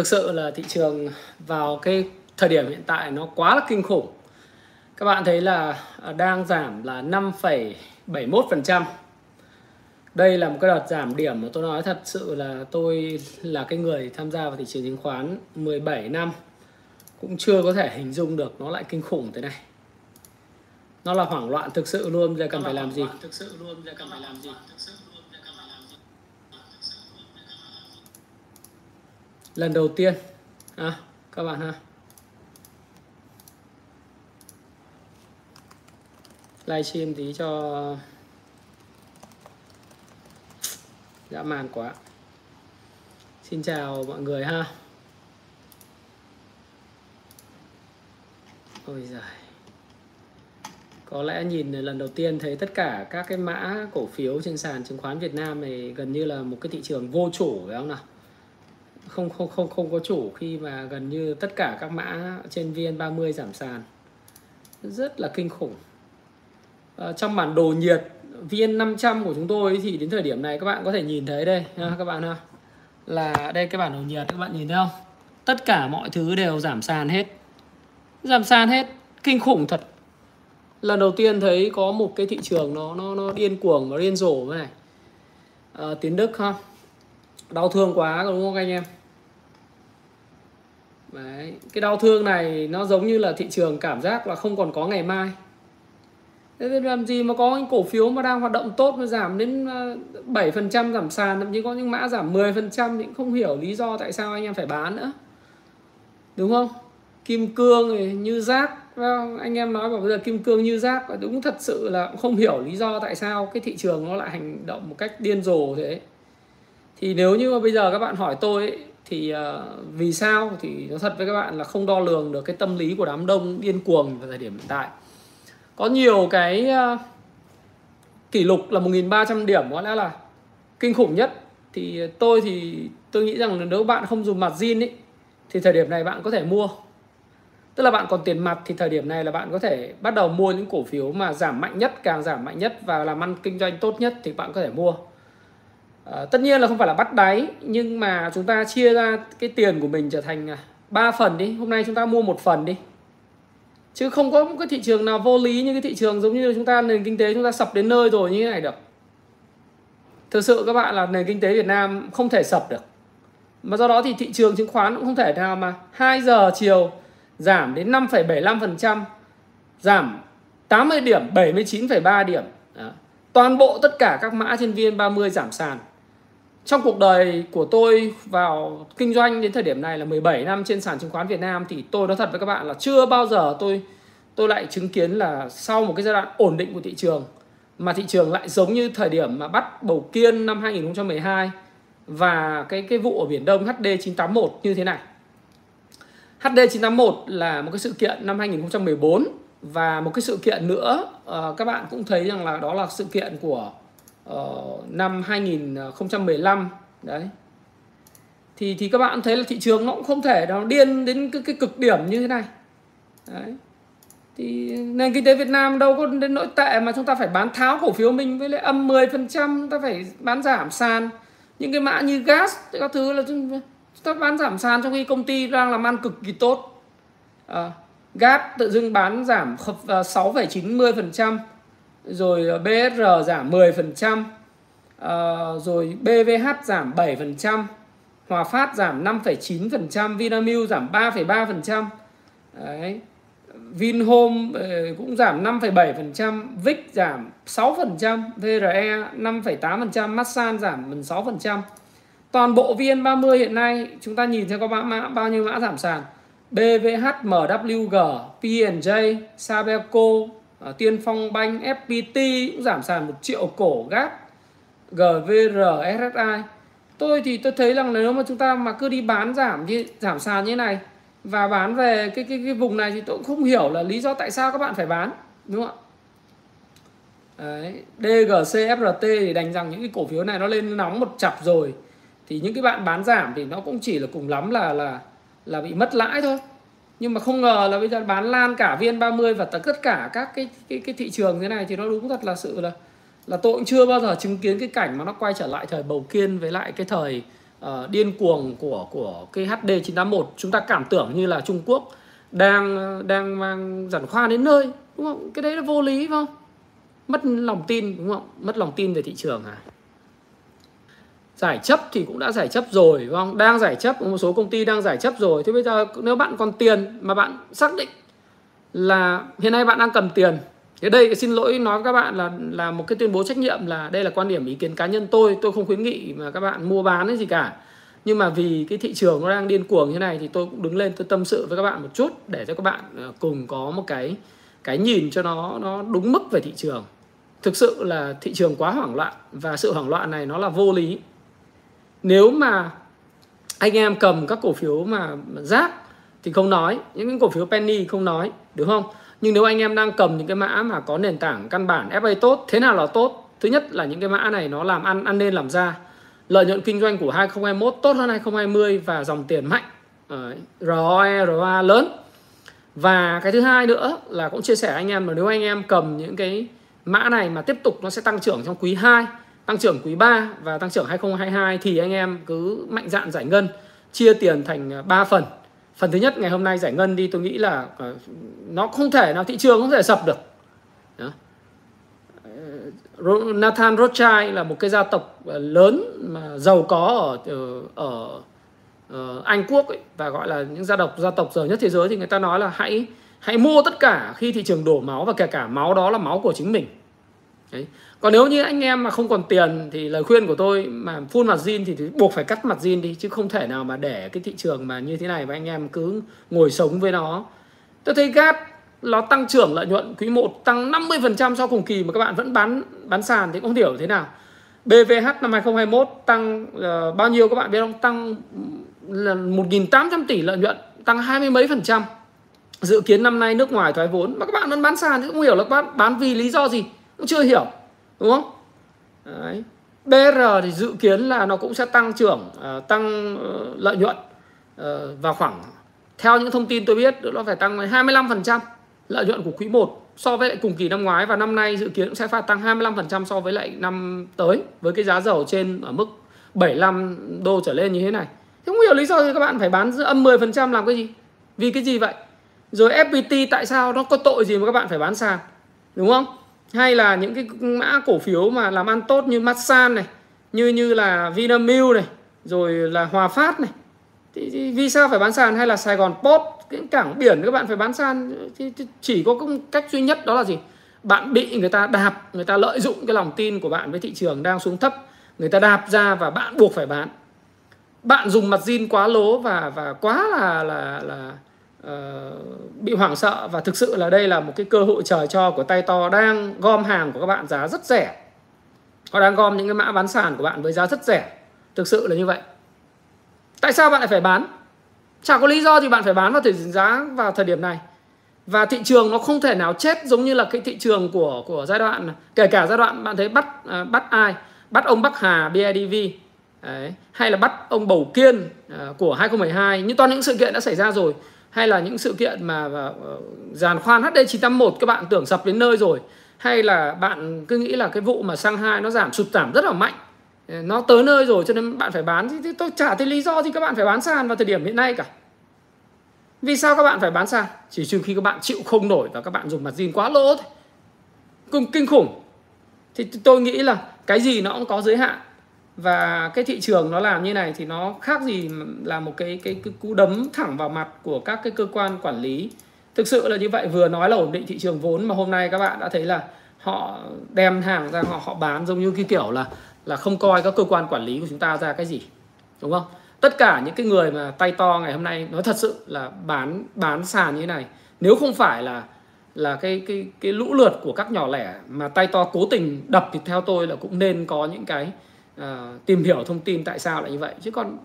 thực sự là thị trường vào cái thời điểm hiện tại nó quá là kinh khủng. Các bạn thấy là à, đang giảm là 5,71% đây là một cái đợt giảm điểm mà tôi nói thật sự là tôi là cái người tham gia vào thị trường chứng khoán 17 năm cũng chưa có thể hình dung được nó lại kinh khủng thế này. Nó là hoảng loạn thực sự luôn giờ cần phải làm gì? Thực sự luôn giờ cần phải làm gì? Lần đầu tiên. À, các bạn ha. Livestream tí cho dã man quá. Xin chào mọi người ha. Ôi giời. Có lẽ nhìn lần đầu tiên thấy tất cả các cái mã cổ phiếu trên sàn chứng khoán Việt Nam này gần như là một cái thị trường vô chủ phải không nào? Không không không không có chủ khi mà gần như tất cả các mã trên VN30 giảm sàn. Rất là kinh khủng. À, trong bản đồ nhiệt VN500 của chúng tôi thì đến thời điểm này các bạn có thể nhìn thấy đây ha, các bạn ha. Là đây cái bản đồ nhiệt các bạn nhìn thấy không? Tất cả mọi thứ đều giảm sàn hết. Giảm sàn hết. Kinh khủng thật. Lần đầu tiên thấy có một cái thị trường nó nó nó điên cuồng và điên rồ thế này. À, tiến đức ha. Đau thương quá đúng không anh em? Đấy. cái đau thương này nó giống như là thị trường cảm giác là không còn có ngày mai. Thế nên làm gì mà có những cổ phiếu mà đang hoạt động tốt mà giảm đến ờ, 7% giảm sàn thậm chí có những mã giảm 10% thì cũng không hiểu lý do tại sao anh em phải bán nữa. Đúng không? Kim cương này, như rác vâng, anh em nói bảo bây giờ kim cương như rác đúng thật sự là cũng không hiểu lý do tại sao cái thị trường nó lại hành động một cách điên rồ thế. Thì nếu như mà bây giờ các bạn hỏi tôi ấy, thì uh, vì sao? Thì nói thật với các bạn là không đo lường được cái tâm lý của đám đông điên cuồng vào thời điểm hiện tại. Có nhiều cái uh, kỷ lục là 1.300 điểm có lẽ là kinh khủng nhất. Thì tôi thì tôi nghĩ rằng nếu bạn không dùng mặt zin ấy thì thời điểm này bạn có thể mua. Tức là bạn còn tiền mặt thì thời điểm này là bạn có thể bắt đầu mua những cổ phiếu mà giảm mạnh nhất càng giảm mạnh nhất và làm ăn kinh doanh tốt nhất thì bạn có thể mua à, tất nhiên là không phải là bắt đáy nhưng mà chúng ta chia ra cái tiền của mình trở thành à, 3 phần đi hôm nay chúng ta mua một phần đi chứ không có một cái thị trường nào vô lý như cái thị trường giống như chúng ta nền kinh tế chúng ta sập đến nơi rồi như thế này được thực sự các bạn là nền kinh tế Việt Nam không thể sập được mà do đó thì thị trường chứng khoán cũng không thể nào mà 2 giờ chiều giảm đến 5,75%, giảm 80 điểm, 79,3 điểm. Đó. Toàn bộ tất cả các mã trên VN30 giảm sàn. Trong cuộc đời của tôi vào kinh doanh đến thời điểm này là 17 năm trên sàn chứng khoán Việt Nam thì tôi nói thật với các bạn là chưa bao giờ tôi tôi lại chứng kiến là sau một cái giai đoạn ổn định của thị trường, mà thị trường lại giống như thời điểm mà bắt bầu kiên năm 2012 và cái cái vụ ở biển Đông HD 981 như thế này. HD 981 là một cái sự kiện năm 2014 và một cái sự kiện nữa ờ, các bạn cũng thấy rằng là đó là sự kiện của uh, năm 2015 đấy. Thì thì các bạn thấy là thị trường nó cũng không thể nó điên đến cái, cái cực điểm như thế này. Đấy. Thì nền kinh tế Việt Nam đâu có đến nỗi tệ mà chúng ta phải bán tháo cổ phiếu mình với lại âm 10% chúng ta phải bán giảm sàn. Những cái mã như gas các thứ là chúng ta bán giảm sàn trong khi công ty đang làm ăn cực kỳ tốt. À, gas tự dưng bán giảm 6,90% ờ, trăm rồi ờ, BSR giảm 10% uh, ờ, rồi BVH giảm 7% Hòa Phát giảm 5,9% Vinamilk giảm 3,3% đấy Vinhome ờ, cũng giảm 5,7%, Vic giảm 6%, VRE 5,8%, Masan giảm 6%. Toàn bộ VN30 hiện nay chúng ta nhìn thấy có mã, mã bao nhiêu mã giảm sàn. BVH, MWG, P&J, Sabeco, Ờ, Tiên Phong Banh, FPT cũng giảm sàn 1 triệu cổ gáp GVR, SSI. Tôi thì tôi thấy rằng nếu mà chúng ta mà cứ đi bán giảm như giảm sàn như thế này và bán về cái cái cái vùng này thì tôi cũng không hiểu là lý do tại sao các bạn phải bán đúng không ạ Đấy, DGC FRT thì đánh rằng những cái cổ phiếu này nó lên nóng một chập rồi thì những cái bạn bán giảm thì nó cũng chỉ là cùng lắm là là là bị mất lãi thôi nhưng mà không ngờ là bây giờ bán lan cả viên 30 và tất cả các cái cái cái thị trường thế này thì nó đúng thật là sự là là tôi cũng chưa bao giờ chứng kiến cái cảnh mà nó quay trở lại thời bầu kiên với lại cái thời uh, điên cuồng của của cái HD 981 chúng ta cảm tưởng như là Trung Quốc đang đang mang giản khoa đến nơi đúng không? Cái đấy là vô lý phải không? Mất lòng tin đúng không? Mất lòng tin về thị trường à giải chấp thì cũng đã giải chấp rồi, đúng không? Đang giải chấp, một số công ty đang giải chấp rồi. Thế bây giờ nếu bạn còn tiền mà bạn xác định là hiện nay bạn đang cầm tiền, thì đây, xin lỗi nói với các bạn là là một cái tuyên bố trách nhiệm là đây là quan điểm ý kiến cá nhân tôi. Tôi không khuyến nghị mà các bạn mua bán hay gì cả. Nhưng mà vì cái thị trường nó đang điên cuồng như này thì tôi cũng đứng lên, tôi tâm sự với các bạn một chút để cho các bạn ờ, cùng có một cái cái nhìn cho nó nó đúng mức về thị trường. Thực sự là thị trường quá hoảng loạn và sự hoảng loạn này nó là vô lý nếu mà anh em cầm các cổ phiếu mà rác thì không nói, những cái cổ phiếu penny không nói, đúng không? Nhưng nếu anh em đang cầm những cái mã mà có nền tảng căn bản FA tốt, thế nào là tốt? Thứ nhất là những cái mã này nó làm ăn ăn nên làm ra. Lợi nhuận kinh doanh của 2021 tốt hơn 2020 và dòng tiền mạnh ROE ROA lớn. Và cái thứ hai nữa là cũng chia sẻ anh em là nếu anh em cầm những cái mã này mà tiếp tục nó sẽ tăng trưởng trong quý 2 tăng trưởng quý 3 và tăng trưởng 2022 thì anh em cứ mạnh dạn giải ngân chia tiền thành à, 3 phần. Phần thứ nhất ngày hôm nay giải ngân đi tôi nghĩ là à, nó không thể nào thị trường không thể sập được. Đó. Ờ, Nathan Rothschild là một cái gia tộc à, lớn mà giàu có ở ờ, ở, ở, ở Anh Quốc ấy, và gọi là những gia tộc gia tộc giàu nhất thế giới thì người ta nói là hãy hãy mua tất cả khi thị trường đổ máu và kể cả máu đó là máu của chính mình. Đấy. Còn nếu như anh em mà không còn tiền thì lời khuyên của tôi mà full mặt zin thì, thì buộc phải cắt mặt zin đi chứ không thể nào mà để cái thị trường mà như thế này và anh em cứ ngồi sống với nó. Tôi thấy gap nó tăng trưởng lợi nhuận quý 1 tăng 50% so cùng kỳ mà các bạn vẫn bán bán sàn thì không hiểu thế nào. BVH năm 2021 tăng uh, bao nhiêu các bạn biết không? Tăng là 1.800 tỷ lợi nhuận, tăng hai mươi mấy phần trăm. Dự kiến năm nay nước ngoài thoái vốn mà các bạn vẫn bán sàn thì không hiểu là các bạn bán vì lý do gì cũng chưa hiểu đúng không Đấy. BR thì dự kiến là nó cũng sẽ tăng trưởng uh, tăng uh, lợi nhuận uh, vào khoảng theo những thông tin tôi biết nó phải tăng 25% lợi nhuận của quý 1 so với lại cùng kỳ năm ngoái và năm nay dự kiến cũng sẽ phải tăng 25% so với lại năm tới với cái giá dầu trên ở mức 75 đô trở lên như thế này. Thế không hiểu lý do gì các bạn phải bán âm 10% làm cái gì? Vì cái gì vậy? Rồi FPT tại sao nó có tội gì mà các bạn phải bán sàn? Đúng không? Hay là những cái mã cổ phiếu mà làm ăn tốt như Masan này như như là Vinamilk này rồi là Hòa Phát này. Thì, thì vì sao phải bán sàn hay là Sài Gòn Post cái cảng biển các bạn phải bán sàn? Thì, thì chỉ có cách duy nhất đó là gì? Bạn bị người ta đạp người ta lợi dụng cái lòng tin của bạn với thị trường đang xuống thấp người ta đạp ra và bạn buộc phải bán. Bạn dùng mặt zin quá lố và và quá là là là Ờ, bị hoảng sợ và thực sự là đây là một cái cơ hội trời cho của tay to đang gom hàng của các bạn giá rất rẻ. Họ đang gom những cái mã bán sàn của bạn với giá rất rẻ. Thực sự là như vậy. Tại sao bạn lại phải bán? Chả có lý do thì bạn phải bán vào thời giá vào thời điểm này. Và thị trường nó không thể nào chết giống như là cái thị trường của của giai đoạn kể cả giai đoạn bạn thấy bắt uh, bắt ai? Bắt ông Bắc Hà BIDV Đấy. hay là bắt ông Bầu Kiên uh, của 2012 như toàn những sự kiện đã xảy ra rồi hay là những sự kiện mà ờ, giàn khoan HD 981 các bạn tưởng sập đến nơi rồi. Hay là bạn cứ nghĩ là cái vụ mà xăng hai nó giảm, sụt giảm rất là mạnh. Ờ, nó tới nơi rồi cho nên bạn phải bán. Thì tôi chả thấy lý do gì các bạn phải bán sàn vào thời điểm hiện nay cả. Vì sao các bạn phải bán sàn? Chỉ trừ khi các bạn chịu không nổi và các bạn dùng mặt zin quá lỗ thôi. Cùng kinh khủng. Thì tôi nghĩ là cái gì nó cũng có giới hạn và cái thị trường nó làm như này thì nó khác gì là một cái cái, cái cú đấm thẳng vào mặt của các cái cơ quan quản lý. Thực sự là như vậy vừa nói là ổn định thị trường vốn mà hôm nay các bạn đã thấy là họ đem hàng ra họ họ bán giống như cái kiểu là là không coi các cơ quan quản lý của chúng ta ra cái gì đúng không? Tất cả những cái người mà tay to ngày hôm nay nói thật sự là bán bán sàn như thế này nếu không phải là là cái cái cái lũ lượt của các nhỏ lẻ mà tay to cố tình đập thì theo tôi là cũng nên có những cái à, tìm hiểu thông tin tại sao lại như vậy. Chứ còn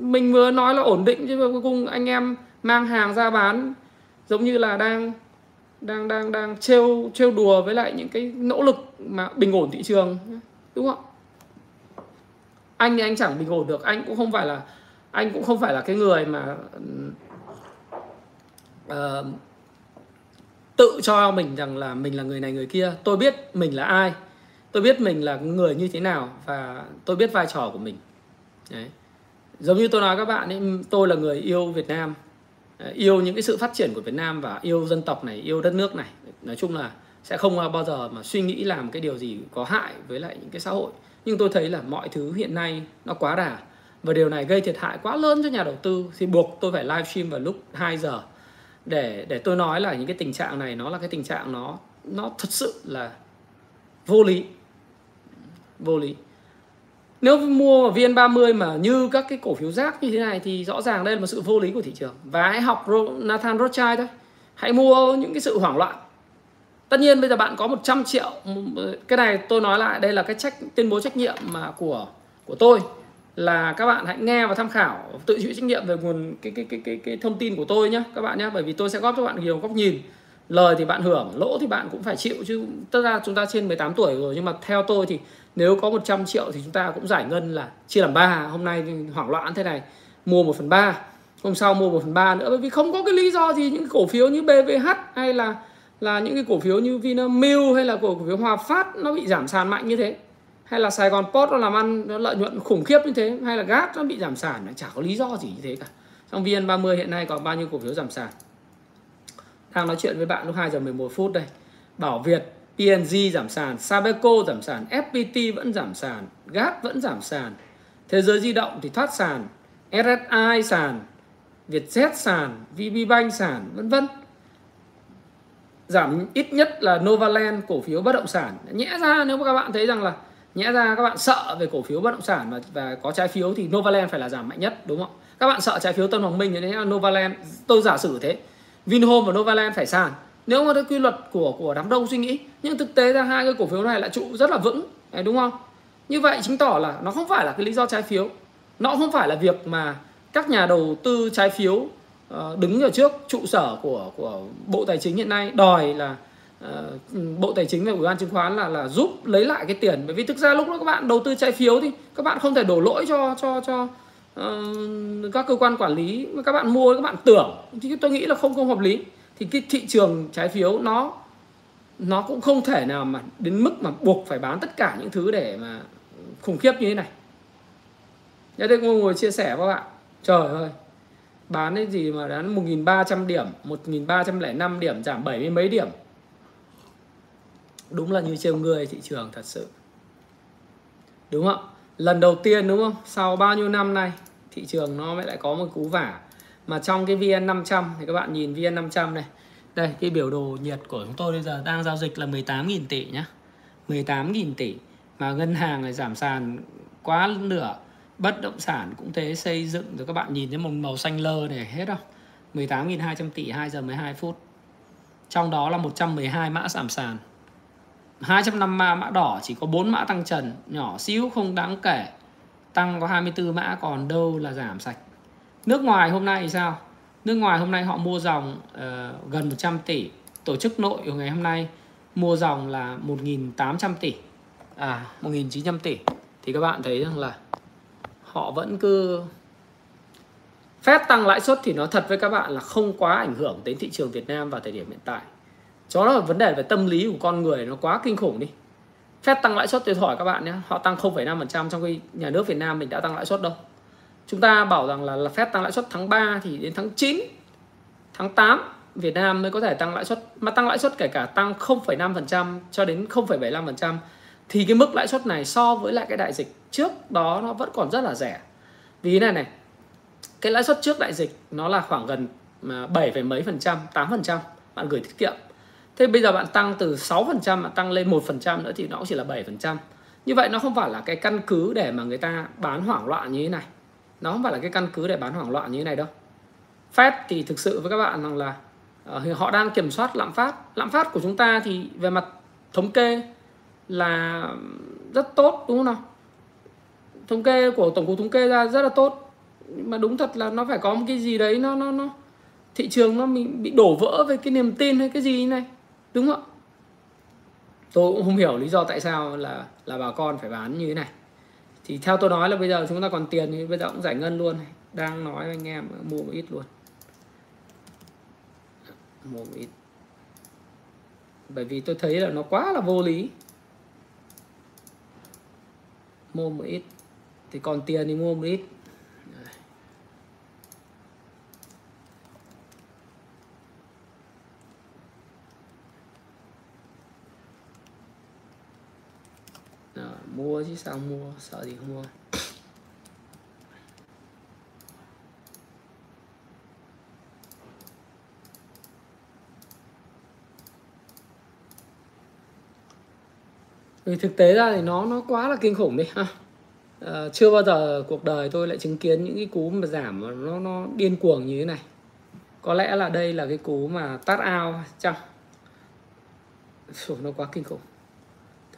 mình vừa nói là ổn định chứ cuối cùng anh em mang hàng ra bán giống như là đang đang đang đang trêu trêu đùa với lại những cái nỗ lực mà bình ổn thị trường đúng không? Anh thì anh chẳng bình ổn được anh cũng không phải là anh cũng không phải là cái người mà uh, tự cho mình rằng là mình là người này người kia. Tôi biết mình là ai tôi biết mình là người như thế nào và tôi biết vai trò của mình. Đấy. giống như tôi nói các bạn ấy, tôi là người yêu Việt Nam. Yêu những cái sự phát triển của Việt Nam và yêu dân tộc này, yêu đất nước này. Nói chung là sẽ không bao giờ mà suy nghĩ làm cái điều gì có hại với lại những cái xã hội. Nhưng tôi thấy là mọi thứ hiện nay nó quá đà và điều này gây thiệt hại quá lớn cho nhà đầu tư. Thì buộc tôi phải livestream vào lúc 2 giờ để để tôi nói là những cái tình trạng này nó là cái tình trạng nó nó thật sự là vô lý vô lý. Nếu mua VN30 mà như các cái cổ phiếu rác như thế này thì rõ ràng đây là một sự vô lý của thị trường. Và hãy học Nathan Rothschild thôi. Hãy mua những cái sự hoảng loạn. Tất nhiên bây giờ bạn có 100 triệu. Cái này tôi nói lại đây là cái trách tuyên bố trách nhiệm mà của của tôi. Là các bạn hãy nghe và tham khảo tự chịu trách nhiệm về nguồn cái cái cái cái, cái thông tin của tôi nhé các bạn nhé bởi vì tôi sẽ góp cho bạn nhiều góc nhìn lời thì bạn hưởng, lỗ thì bạn cũng phải chịu chứ. Tất ra chúng ta trên 18 tuổi rồi, nhưng mà theo tôi thì nếu có 100 triệu thì chúng ta cũng giải ngân là chia làm ba. Hôm nay hoảng loạn thế này, mua 1 phần ba. Hôm sau mua 1 phần ba nữa, bởi vì không có cái lý do gì những cổ phiếu như BVH hay là là những cái cổ phiếu như Vinamilk hay là cổ phiếu Hòa Phát nó bị giảm sàn mạnh như thế. Hay là Sài Gòn Post nó làm ăn, nó lợi nhuận khủng khiếp như thế, hay là Gap nó bị giảm sàn nó chả có lý do gì như thế cả. Trong VN30 hiện nay còn bao nhiêu cổ phiếu giảm sàn? Đang nói chuyện với bạn lúc 2 giờ 11 phút đây. Bảo Việt PNG giảm sàn Sabeco giảm sàn FPT vẫn giảm sàn GAP vẫn giảm sàn. Thế giới di động thì thoát sàn SSI sàn Vietjet sàn VB Bank sàn vân vân. Giảm ít nhất là Novaland cổ phiếu bất động sản. Nhẽ ra nếu mà các bạn thấy rằng là nhẽ ra các bạn sợ về cổ phiếu bất động sản và, và có trái phiếu thì Novaland phải là giảm mạnh nhất đúng không? Các bạn sợ trái phiếu Tân Hoàng Minh thì đấy là Novaland tôi giả sử thế. Vinhome và Novaland phải sàn. Nếu mà cái quy luật của của đám đông suy nghĩ nhưng thực tế ra hai cái cổ phiếu này lại trụ rất là vững đấy, đúng không? Như vậy chứng tỏ là nó không phải là cái lý do trái phiếu. Nó không phải là việc mà các nhà đầu tư trái phiếu ờ, đứng ở trước trụ sở của của Bộ Tài chính hiện nay đòi là uh, Bộ Tài chính và Ủy ban chứng khoán là là giúp lấy lại cái tiền. Bởi vì thực ra lúc đó các bạn đầu tư trái phiếu thì các bạn không thể đổ lỗi cho cho cho uh, các cơ quan quản lý mà các bạn mua các bạn tưởng. Thì tôi nghĩ là không không hợp lý. Thì cái thị trường trái phiếu nó nó cũng không thể nào mà đến mức mà buộc phải bán tất cả những thứ để mà khủng khiếp như thế này. Nhớ đây ngồi chia sẻ với các bạn. Trời ơi, bán cái gì mà bán 1.300 điểm 1.305 điểm giảm 70 mấy điểm. Đúng là như trêu người thị trường thật sự. Đúng không lần đầu tiên đúng không? Sau bao nhiêu năm nay? Thị trường nó mới lại có một cú vả. Mà trong cái VN 500 thì các bạn nhìn VN 500 này. Đây, cái biểu đồ nhiệt của chúng tôi bây giờ đang giao dịch là 18.000 tỷ nhá. 18.000 tỷ. Mà ngân hàng này giảm sàn quá nửa, bất động sản cũng thế, xây dựng rồi các bạn nhìn thấy một màu xanh lơ này, hết không? 18.200 tỷ 2 giờ 12 phút. Trong đó là 112 mã giảm sàn. 205 mã đỏ, chỉ có 4 mã tăng trần, nhỏ xíu không đáng kể tăng có 24 mã còn đâu là giảm sạch. Nước ngoài hôm nay thì sao? Nước ngoài hôm nay họ mua dòng uh, gần 100 tỷ. Tổ chức nội của ngày hôm nay mua dòng là 1.800 tỷ. À 1.900 tỷ. Thì các bạn thấy rằng là họ vẫn cứ phép tăng lãi suất thì nó thật với các bạn là không quá ảnh hưởng đến thị trường Việt Nam vào thời điểm hiện tại. Đó là vấn đề về tâm lý của con người nó quá kinh khủng đi. Fed tăng lãi suất tôi hỏi các bạn nhé, họ tăng 0,5% trong khi nhà nước Việt Nam mình đã tăng lãi suất đâu. Chúng ta bảo rằng là, là Fed tăng lãi suất tháng 3 thì đến tháng 9, tháng 8 Việt Nam mới có thể tăng lãi suất mà tăng lãi suất kể cả tăng 0,5% cho đến 0,75% thì cái mức lãi suất này so với lại cái đại dịch trước đó nó vẫn còn rất là rẻ. Vì này này cái lãi suất trước đại dịch nó là khoảng gần à, 7, mấy phần trăm 8 phần trăm. Bạn gửi tiết kiệm thế bây giờ bạn tăng từ 6 phần trăm bạn tăng lên 1 phần trăm nữa thì nó cũng chỉ là 7 phần trăm. Như vậy nó không phải là cái căn cứ để mà người ta bán hoảng loạn như thế này. Nó không phải là cái căn cứ để bán hoảng loạn như thế này đâu. Fed thì thực sự với các bạn rằng là uh, họ đang kiểm soát lạm phát. Lạm phát của chúng ta thì về mặt thống kê là rất tốt đúng không nào? Thống kê của tổng cục thống kê ra rất là tốt. Nhưng mà đúng thật là nó phải có một cái gì đấy nó nó nó thị trường nó mình bị đổ vỡ về cái niềm tin hay cái gì này đúng không ạ? Tôi cũng không hiểu lý do tại sao là là bà con phải bán như thế này. Thì theo tôi nói là bây giờ chúng ta còn tiền thì bây giờ cũng giải ngân luôn đang nói với anh em mua một ít luôn. Mua một ít. Bởi vì tôi thấy là nó quá là vô lý. Mua một ít. Thì còn tiền thì mua một ít. Mua chứ sao mua? Sợ gì không mua. Vì thực tế ra thì nó nó quá là kinh khủng đi ha. À, chưa bao giờ cuộc đời tôi lại chứng kiến những cái cú mà giảm mà nó nó điên cuồng như thế này. Có lẽ là đây là cái cú mà tát ao chăng? Nó quá kinh khủng.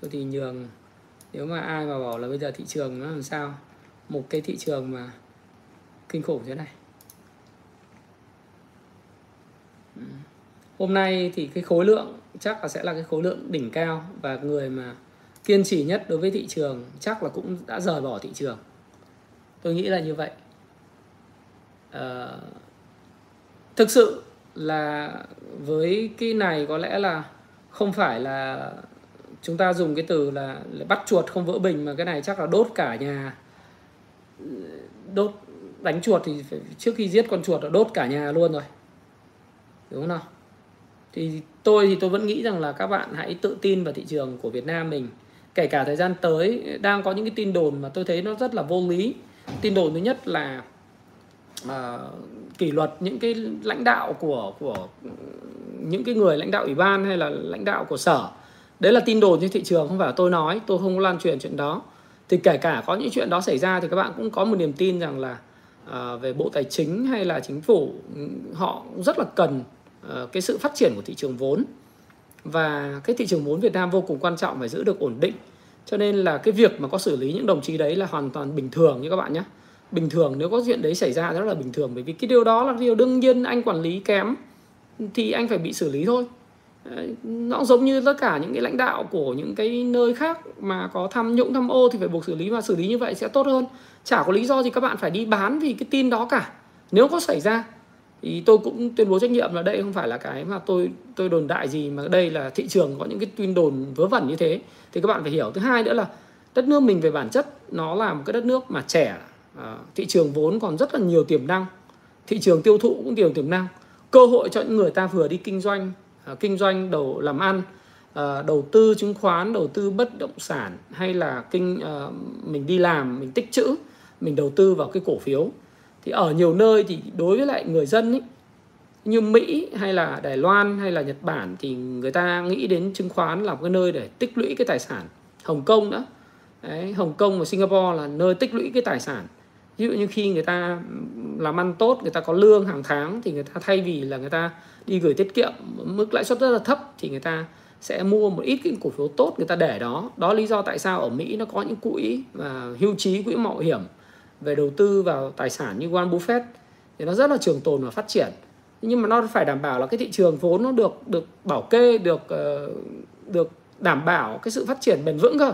Thôi thì nhường nếu mà ai mà bảo là bây giờ thị trường nó làm sao? Một cái thị trường mà kinh khủng thế này. Ừ. Hôm nay thì cái khối lượng chắc là sẽ là cái khối lượng đỉnh cao và người mà kiên trì nhất đối với thị trường chắc là cũng đã rời bỏ thị trường. Tôi nghĩ là như vậy. À, thực sự là với cái này có lẽ là không phải là chúng ta dùng cái từ là, là bắt chuột không vỡ bình mà cái này chắc là đốt cả nhà. Đốt đánh chuột thì phải, trước khi giết con chuột là đốt cả nhà luôn rồi. Đúng không nào? Thì tôi thì tôi vẫn nghĩ rằng là các bạn hãy tự tin vào thị trường của Việt Nam mình. Kể cả thời gian tới đang có những cái tin đồn mà tôi thấy nó rất là vô lý. Tin đồn thứ nhất là uh, kỷ luật những cái lãnh đạo của của những cái người lãnh đạo ủy ban hay là lãnh đạo của sở đấy là tin đồn trên thị trường không phải là tôi nói tôi không lan truyền chuyện đó. Thì kể cả có những chuyện đó xảy ra thì các bạn cũng có một niềm tin rằng là uh, về bộ tài chính hay là chính phủ họ rất là cần uh, cái sự phát triển của thị trường vốn. Và cái thị trường vốn Việt Nam vô cùng quan trọng phải giữ được ổn định. Cho nên là cái việc mà có xử lý những đồng chí đấy là hoàn toàn bình thường như các bạn nhé. Bình thường nếu có chuyện đấy xảy ra rất là bình thường bởi vì cái điều đó là điều đương nhiên anh quản lý kém thì anh phải bị xử lý thôi nó giống như tất cả những cái lãnh đạo của những cái nơi khác mà có tham nhũng tham ô thì phải buộc xử lý và xử lý như vậy sẽ tốt hơn. Chả có lý do gì các bạn phải đi bán vì cái tin đó cả. Nếu có xảy ra thì tôi cũng tuyên bố trách nhiệm là đây không phải là cái mà tôi tôi đồn đại gì mà đây là thị trường có những cái tuyên đồn vớ vẩn như thế. Thì các bạn phải hiểu. Thứ hai nữa là đất nước mình về bản chất nó là một cái đất nước mà trẻ à, thị trường vốn còn rất là nhiều tiềm năng. Thị trường tiêu thụ cũng nhiều tiềm năng. Cơ hội cho những người ta vừa đi kinh doanh Ờ, kinh doanh đầu làm ăn ờ, đầu tư chứng khoán đầu tư bất động sản hay là kinh ờ, mình đi làm mình tích chữ mình đầu tư vào cái cổ phiếu. Thì ở nhiều nơi thì đối với lại người dân ấy, như Mỹ hay là Đài Loan hay là Nhật Bản thì người ta nghĩ đến chứng khoán là một cái nơi để tích lũy cái tài sản. Hồng Kông nữa. Đấy, Hồng Kông và Singapore là nơi tích lũy cái tài sản ví dụ như khi người ta làm ăn tốt, người ta có lương hàng tháng thì người ta thay vì là người ta đi gửi tiết kiệm, mức lãi suất rất là thấp thì người ta sẽ mua một ít cái cổ phiếu tốt người ta để đó. Đó lý do tại sao ở Mỹ nó có những quỹ và hưu trí, quỹ mạo hiểm về đầu tư vào tài sản như Warren Buffett thì nó rất là trường tồn và phát triển. Nhưng mà nó phải đảm bảo là cái thị trường vốn nó được được bảo kê, được ờ, được đảm bảo cái sự phát triển bền vững cơ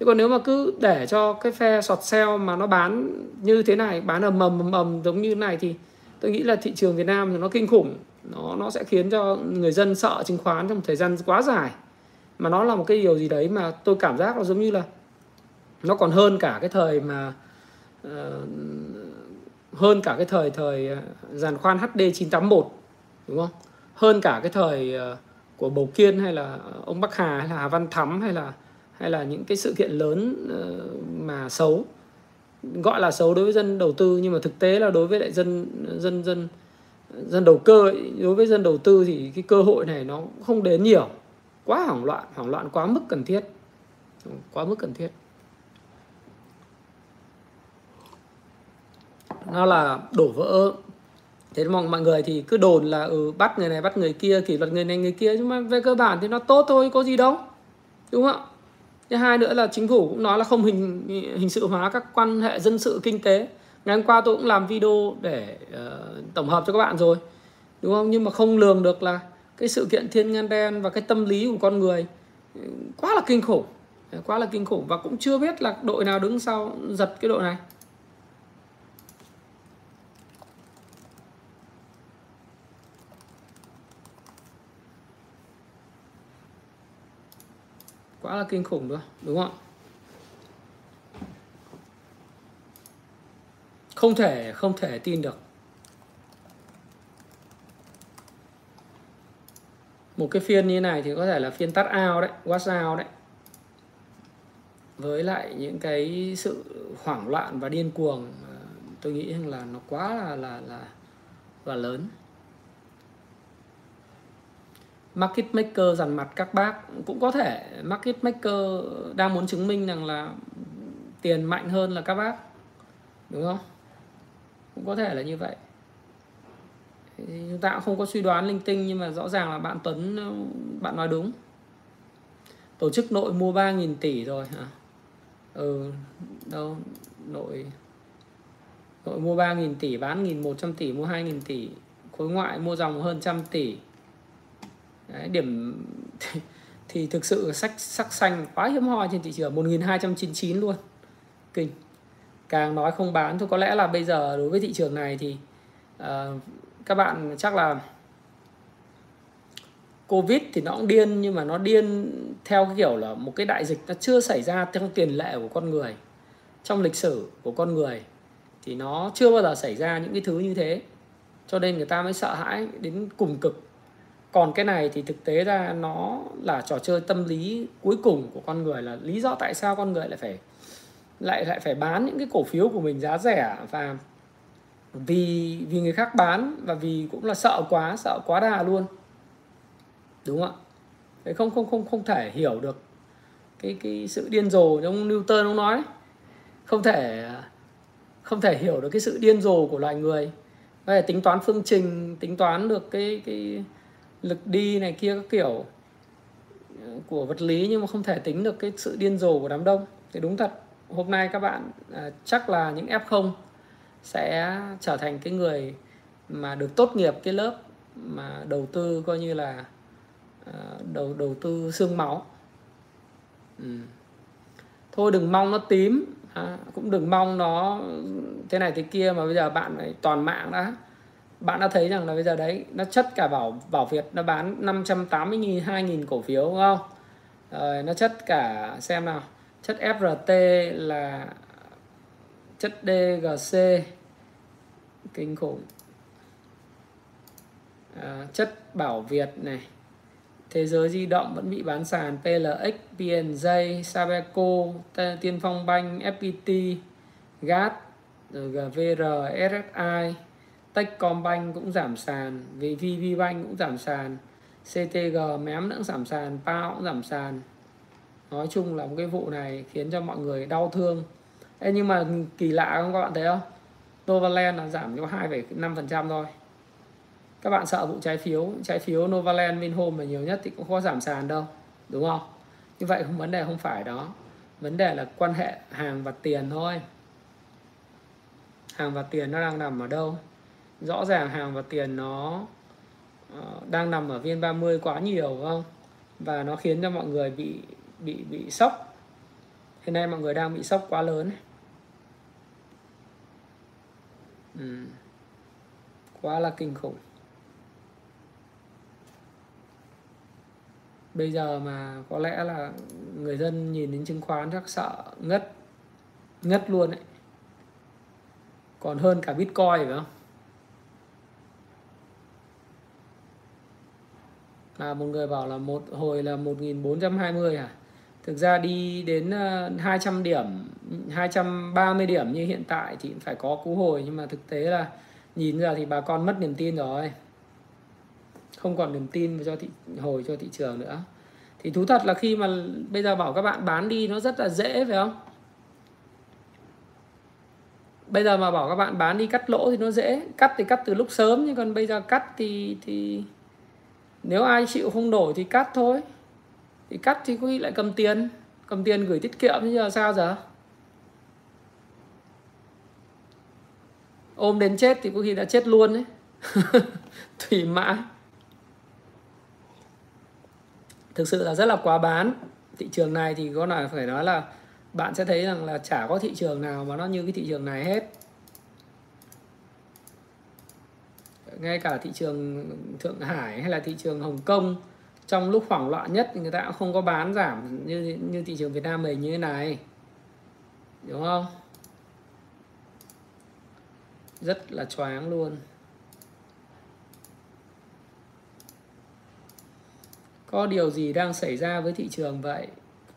thế còn nếu mà cứ để cho cái phe sọt sale mà nó bán như thế này bán ầm ầm ầm ầm giống như này thì tôi nghĩ là thị trường Việt Nam thì nó kinh khủng nó nó sẽ khiến cho người dân sợ chứng khoán trong một thời gian quá dài mà nó là một cái điều gì đấy mà tôi cảm giác nó giống như là nó còn hơn cả cái thời mà uh, hơn cả cái thời thời ờ, giàn khoan HD 981 đúng không? Hơn cả cái thời uh, của Bầu Kiên hay là ông Bắc Hà hay là Hà Văn Thắm hay là hay là những cái sự kiện lớn ờ, mà xấu? Gọi là xấu đối với dân đầu tư nhưng mà thực tế là đối với lại dân dân dân dân đầu cơ ấy, đối với dân đầu tư thì cái cơ hội này nó không đến nhiều. Quá hoảng loạn hoảng loạn quá mức cần thiết. Quá mức cần thiết. Nó là đổ vỡ. Thế mong mọi người thì cứ đồn là ừ, bắt người này bắt người kia kỷ luật người này người kia nhưng mà về cơ bản thì nó tốt thôi có gì đâu. Đúng không ạ? Thứ hai nữa là chính phủ cũng nói là không hình hình sự hóa các quan hệ dân sự kinh tế. Ngày hôm qua tôi cũng làm video để uh, tổng hợp cho các bạn rồi đúng không? Nhưng mà không lường được là cái sự kiện thiên ngân đen và cái tâm lý của con người ừ, quá là kinh khủng quá là kinh khủng. Và cũng chưa biết là đội nào đứng sau giật cái đội này. Quá là kinh khủng nữa đúng không không thể không thể tin được. Một cái phiên như này thì có thể là phiên tắt ao đấy, wash out đấy. Với lại những cái sự hoảng loạn và điên cuồng tôi nghĩ rằng là nó quá là là là là lớn market maker dằn mặt các bác. Cũng có thể market maker đang muốn chứng minh rằng là tiền mạnh hơn là các bác. Đúng không? Cũng có thể là như vậy. Chúng ta cũng không có suy đoán linh tinh nhưng mà rõ ràng là bạn Tuấn ờ, bạn nói đúng. Tổ chức nội mua 3.000 tỷ rồi hả? Ừ đâu? Nội nội mua 3.000 tỷ, bán 1.100 tỷ, mua 2.000 tỷ. Khối ngoại mua dòng hơn trăm tỷ. Đấy, điểm thì, thì thực sự sắc sắc xanh quá hiếm hoi trên thị trường 1299 luôn. Kinh. Càng nói không bán thôi có lẽ là bây giờ đối với thị trường này thì uh, các bạn chắc là covid thì nó cũng điên nhưng mà nó điên theo cái kiểu là một cái đại dịch nó chưa xảy ra trong tiền lệ của con người. Trong lịch sử của con người thì nó chưa bao giờ xảy ra những cái thứ như thế. Cho nên người ta mới sợ hãi đến cùng cực còn cái này thì thực tế ra nó là trò chơi tâm lý cuối cùng của con người, là lý do tại sao con người lại phải, lại lại phải bán những cái cổ phiếu của mình giá rẻ. Và vì vì người khác bán và vì cũng là sợ quá sợ quá đà luôn. Đúng không ạ? Thế không không không không thể hiểu được cái cái sự điên rồ giống Newton ông nói. Không thể không thể hiểu được cái sự điên rồ của loài người. Về tính toán phương trình, tính toán được cái cái lực đi này kia các kiểu ờ, của vật lý nhưng mà không thể tính được cái sự điên rồ của đám đông. Thì đúng thật hôm nay các bạn à, chắc là những F0 sẽ trở thành cái người mà được tốt nghiệp cái lớp mà đầu tư coi như là à, đầu đầu tư xương máu. Ừ. thôi đừng mong nó tím à, cũng đừng mong nó thế này thế kia mà bây giờ bạn này toàn mạng đã bạn đã thấy rằng là bây giờ đấy nó chất cả bảo bảo Việt nó bán 580 nghìn 2 nghìn cổ phiếu đúng không? Rồi nó chất cả xem nào chất FRT là chất DGC kinh khủng. À, chất bảo Việt này thế giới di động vẫn bị bán sàn PLX, PNJ, Sabeco, Tiên Phong Banh, FPT, GAT, GVR, SSI, Techcombank cũng giảm sàn, VPBank cũng giảm sàn, CTG mém cũng giảm sàn, PAO cũng giảm sàn. Nói chung là một cái vụ này khiến cho mọi người đau thương. Ê, nhưng mà kỳ lạ không các bạn thấy không? Novaland là giảm có 2,5% thôi. Các bạn sợ vụ trái phiếu, trái phiếu Novaland Vinhome là nhiều nhất thì cũng có giảm sàn đâu, đúng không? Như vậy không vấn đề không phải đó. Vấn đề là quan hệ hàng và tiền thôi. Hàng và tiền nó đang nằm ở đâu? Rõ ràng hàng và tiền nó uh, đang nằm ở viên 30 quá nhiều không? Và nó khiến cho mọi người bị bị bị sốc. Hiện nay mọi người đang bị sốc quá lớn. Ừ. quá là kinh khủng. Bây giờ mà có lẽ là người dân nhìn đến chứng khoán chắc sợ ngất ngất luôn ấy. Còn hơn cả bitcoin phải không? Là một người bảo là một hồi là 1420 à? Thực ra đi đến ờ, 200 điểm 230 điểm như hiện tại thì phải có cú hồi. Nhưng mà thực tế là nhìn ra thì bà con mất niềm tin rồi. Không còn niềm tin cho thị, hồi cho thị trường nữa. Thì thú thật là khi mà bây giờ bảo các bạn bán đi nó rất là dễ, phải không? Bây giờ mà bảo các bạn bán đi cắt lỗ thì nó dễ. Cắt thì cắt từ lúc sớm, nhưng còn bây giờ cắt thì thì nếu ai chịu không đổi thì cắt thôi. Thì cắt thì quý lại cầm tiền. Cầm tiền gửi tiết kiệm bây giờ sao giờ? Ôm đến chết thì có khi đã chết luôn đấy tùy mãi. Thực sự là rất là quá bán. Thị trường này thì có là phải nói là bạn sẽ thấy rằng là chả có thị trường nào mà nó như cái thị trường này hết. Ngay cả thị trường Thượng Hải hay là thị trường Hồng Kông, trong lúc hoảng loạn nhất thì người ta cũng không có bán giảm như như thị trường Việt Nam mình như thế này. Đúng không? Rất là choáng luôn. Có điều gì đang xảy ra với thị trường vậy?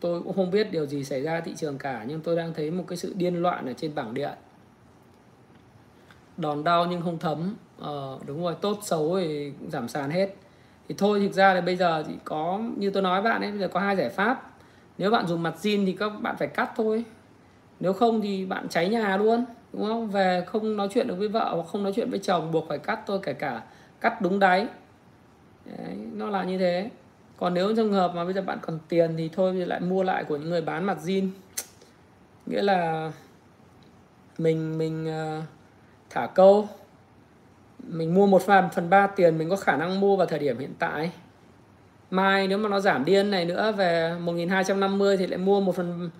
Tôi cũng không biết điều gì xảy ra thị trường cả, nhưng tôi đang thấy một cái sự điên loạn ở trên bảng điện đòn đau nhưng không thấm. Ờ, đúng rồi tốt xấu thì giảm sàn hết. Thì thôi thực ra là bây giờ thì có như tôi nói bạn ấy bây giờ có hai giải pháp. Nếu bạn dùng mặt zin thì các bạn phải cắt thôi. Nếu không thì bạn cháy nhà luôn đúng không? Về không nói chuyện được với vợ hoặc không nói chuyện với chồng buộc phải cắt thôi kể cả cắt đúng đáy. Đấy, nó là như thế. Còn nếu trường hợp mà bây giờ bạn còn tiền thì thôi thì lại mua lại của những người bán mặt zin. Nghĩa là mình mình uh, thả câu. Mình mua một phần phần ba tiền mình có khả năng mua vào thời điểm hiện tại. Mai nếu mà nó giảm điên này nữa về 1250 thì lại mua một phần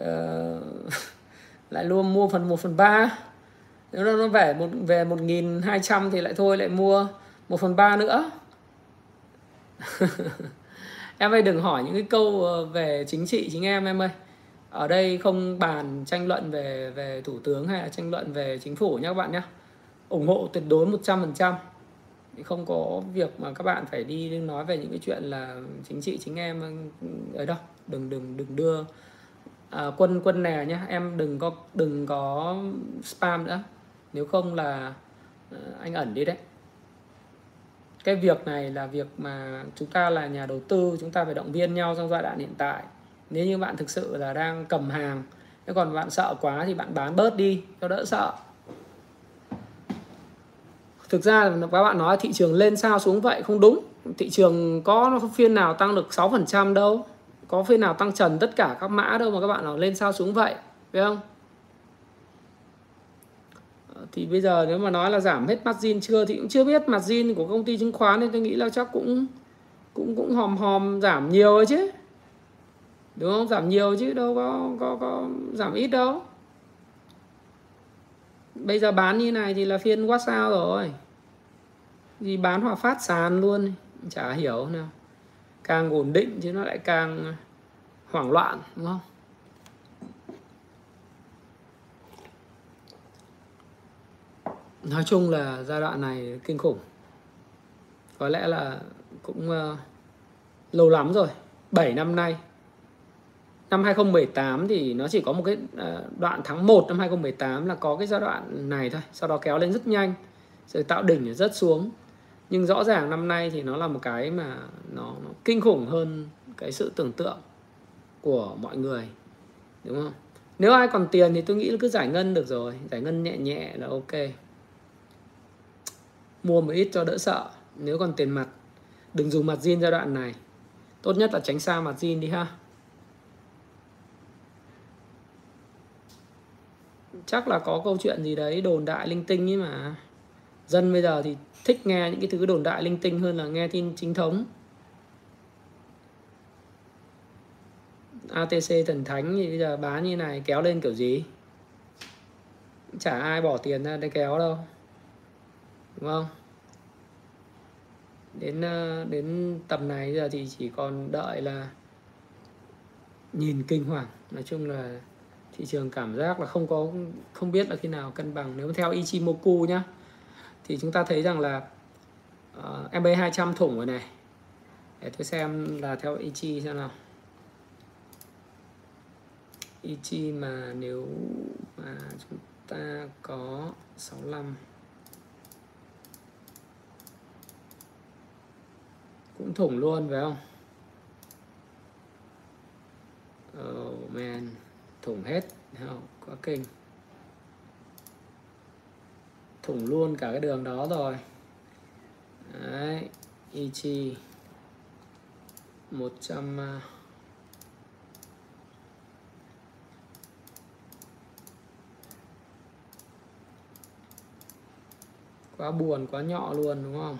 uh, lại luôn mua phần 1 phần 3 nếu nó về một về 1200 thì lại thôi lại mua 1 phần 3 nữa. Em ơi đừng hỏi những cái câu ờ, về chính trị chính em em ơi ở đây không bàn tranh luận về về thủ tướng hay là tranh luận về chính phủ nhé các bạn nhé. Ủng hộ tuyệt đối 100% không có việc mà các bạn phải đi nói về những cái chuyện là chính trị chính em ở đâu. Đừng đừng đừng đưa à, quân quân nè nhé. Em đừng có đừng có spam nữa. Nếu không là à, anh ẩn đi đấy. Cái việc này là việc mà chúng ta là nhà đầu tư chúng ta phải động viên nhau trong giai đoạn hiện tại nếu như bạn thực sự là đang cầm hàng nếu còn bạn sợ quá thì bạn bán bớt đi, cho đỡ sợ. Thực ra các bạn nói thị trường lên sao xuống vậy không đúng. Thị trường có phiên nào tăng được 6% đâu, có phiên nào tăng trần tất cả các mã đâu mà các bạn nói lên sao xuống vậy phải không? Ờ, thì bây giờ nếu mà nói là giảm hết margin chưa thì cũng chưa biết, margin của công ty chứng khoán nên tôi nghĩ là chắc cũng cũng cũng hòm hòm giảm nhiều rồi chứ đúng không? Giảm nhiều chứ đâu có có có giảm ít đâu. Bây giờ bán như này thì là phiên quát sao rồi. Gì bán hòa phát sàn luôn chả hiểu nào. Càng ổn định chứ nó lại càng hoảng loạn đúng không? Nói chung là giai đoạn này kinh khủng. Có lẽ là cũng uh, lâu lắm rồi 7 năm nay năm 2018 thì nó chỉ có một cái ờ, đoạn tháng 1 năm 2018 là có cái giai đoạn này thôi sau đó kéo lên rất nhanh rồi tạo đỉnh rất xuống. Nhưng rõ ràng năm nay thì nó là một cái mà nó, nó kinh khủng hơn cái sự tưởng tượng của mọi người đúng không? Nếu ai còn tiền thì tôi nghĩ là cứ giải ngân được rồi giải ngân nhẹ nhẹ là ok. Mua một ít cho đỡ sợ nếu còn tiền mặt đừng dùng mặt zin giai đoạn này. Tốt nhất là tránh xa mặt zin đi ha. Chắc là có câu chuyện gì đấy đồn đại linh tinh ấy mà. Dân bây giờ thì thích nghe những cái thứ đồn đại linh tinh hơn là nghe tin chính thống. ATC thần thánh thì bây giờ bán như này, kéo lên kiểu gì? Chả ai bỏ tiền ra để kéo đâu, đúng không? Đến ờ, đến tầm này giờ thì chỉ còn đợi là nhìn kinh hoàng. Nói chung là thị trường cảm giác là không có không biết là khi nào cân bằng. Nếu theo Ichimoku nhá thì chúng ta thấy rằng là uh, MA 200 thủng rồi này. Để tôi xem là theo Ichi xem nào. Ichi mà nếu mà chúng ta có 65 cũng thủng luôn phải không? Oh man thủng hết không? quá kinh. Thủng luôn cả cái đường đó rồi. Đấy, Ichi. 100 à, quá buồn, quá nhọ luôn, đúng không?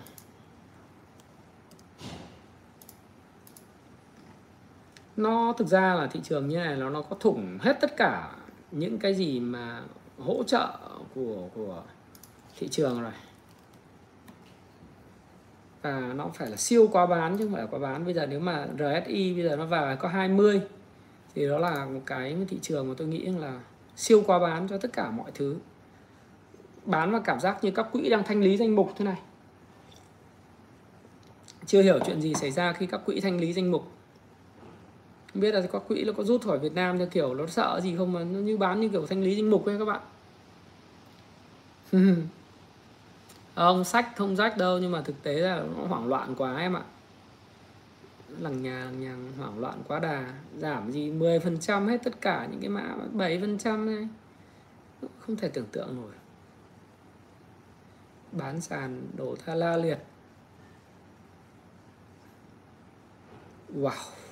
Nó thực ra là thị trường như này, nó nó có thủng hết tất cả những cái gì mà hỗ trợ của của thị trường rồi. Và nó phải là siêu quá bán chứ không phải là quá bán. Bây giờ nếu mà RSI bây giờ nó vào có 20 thì đó là một cái thị trường mà tôi nghĩ là siêu quá bán cho tất cả mọi thứ. Bán và cảm giác như các quỹ đang thanh lý danh mục thế này. Chưa hiểu chuyện gì xảy ra khi các quỹ thanh lý danh mục không biết là có quỹ nó có rút khỏi Việt Nam theo kiểu nó sợ gì không mà nó như bán như kiểu thanh lý danh mục ấy các bạn. Không sách không rách đâu nhưng mà thực tế là nó hoảng loạn quá em ạ. Lằng nhà, lằng nhằng hoảng loạn quá đà. Giảm gì 10% hết tất cả những cái mã 7% này. Không thể tưởng tượng nổi. Bán sàn đổ tha la liệt. Wow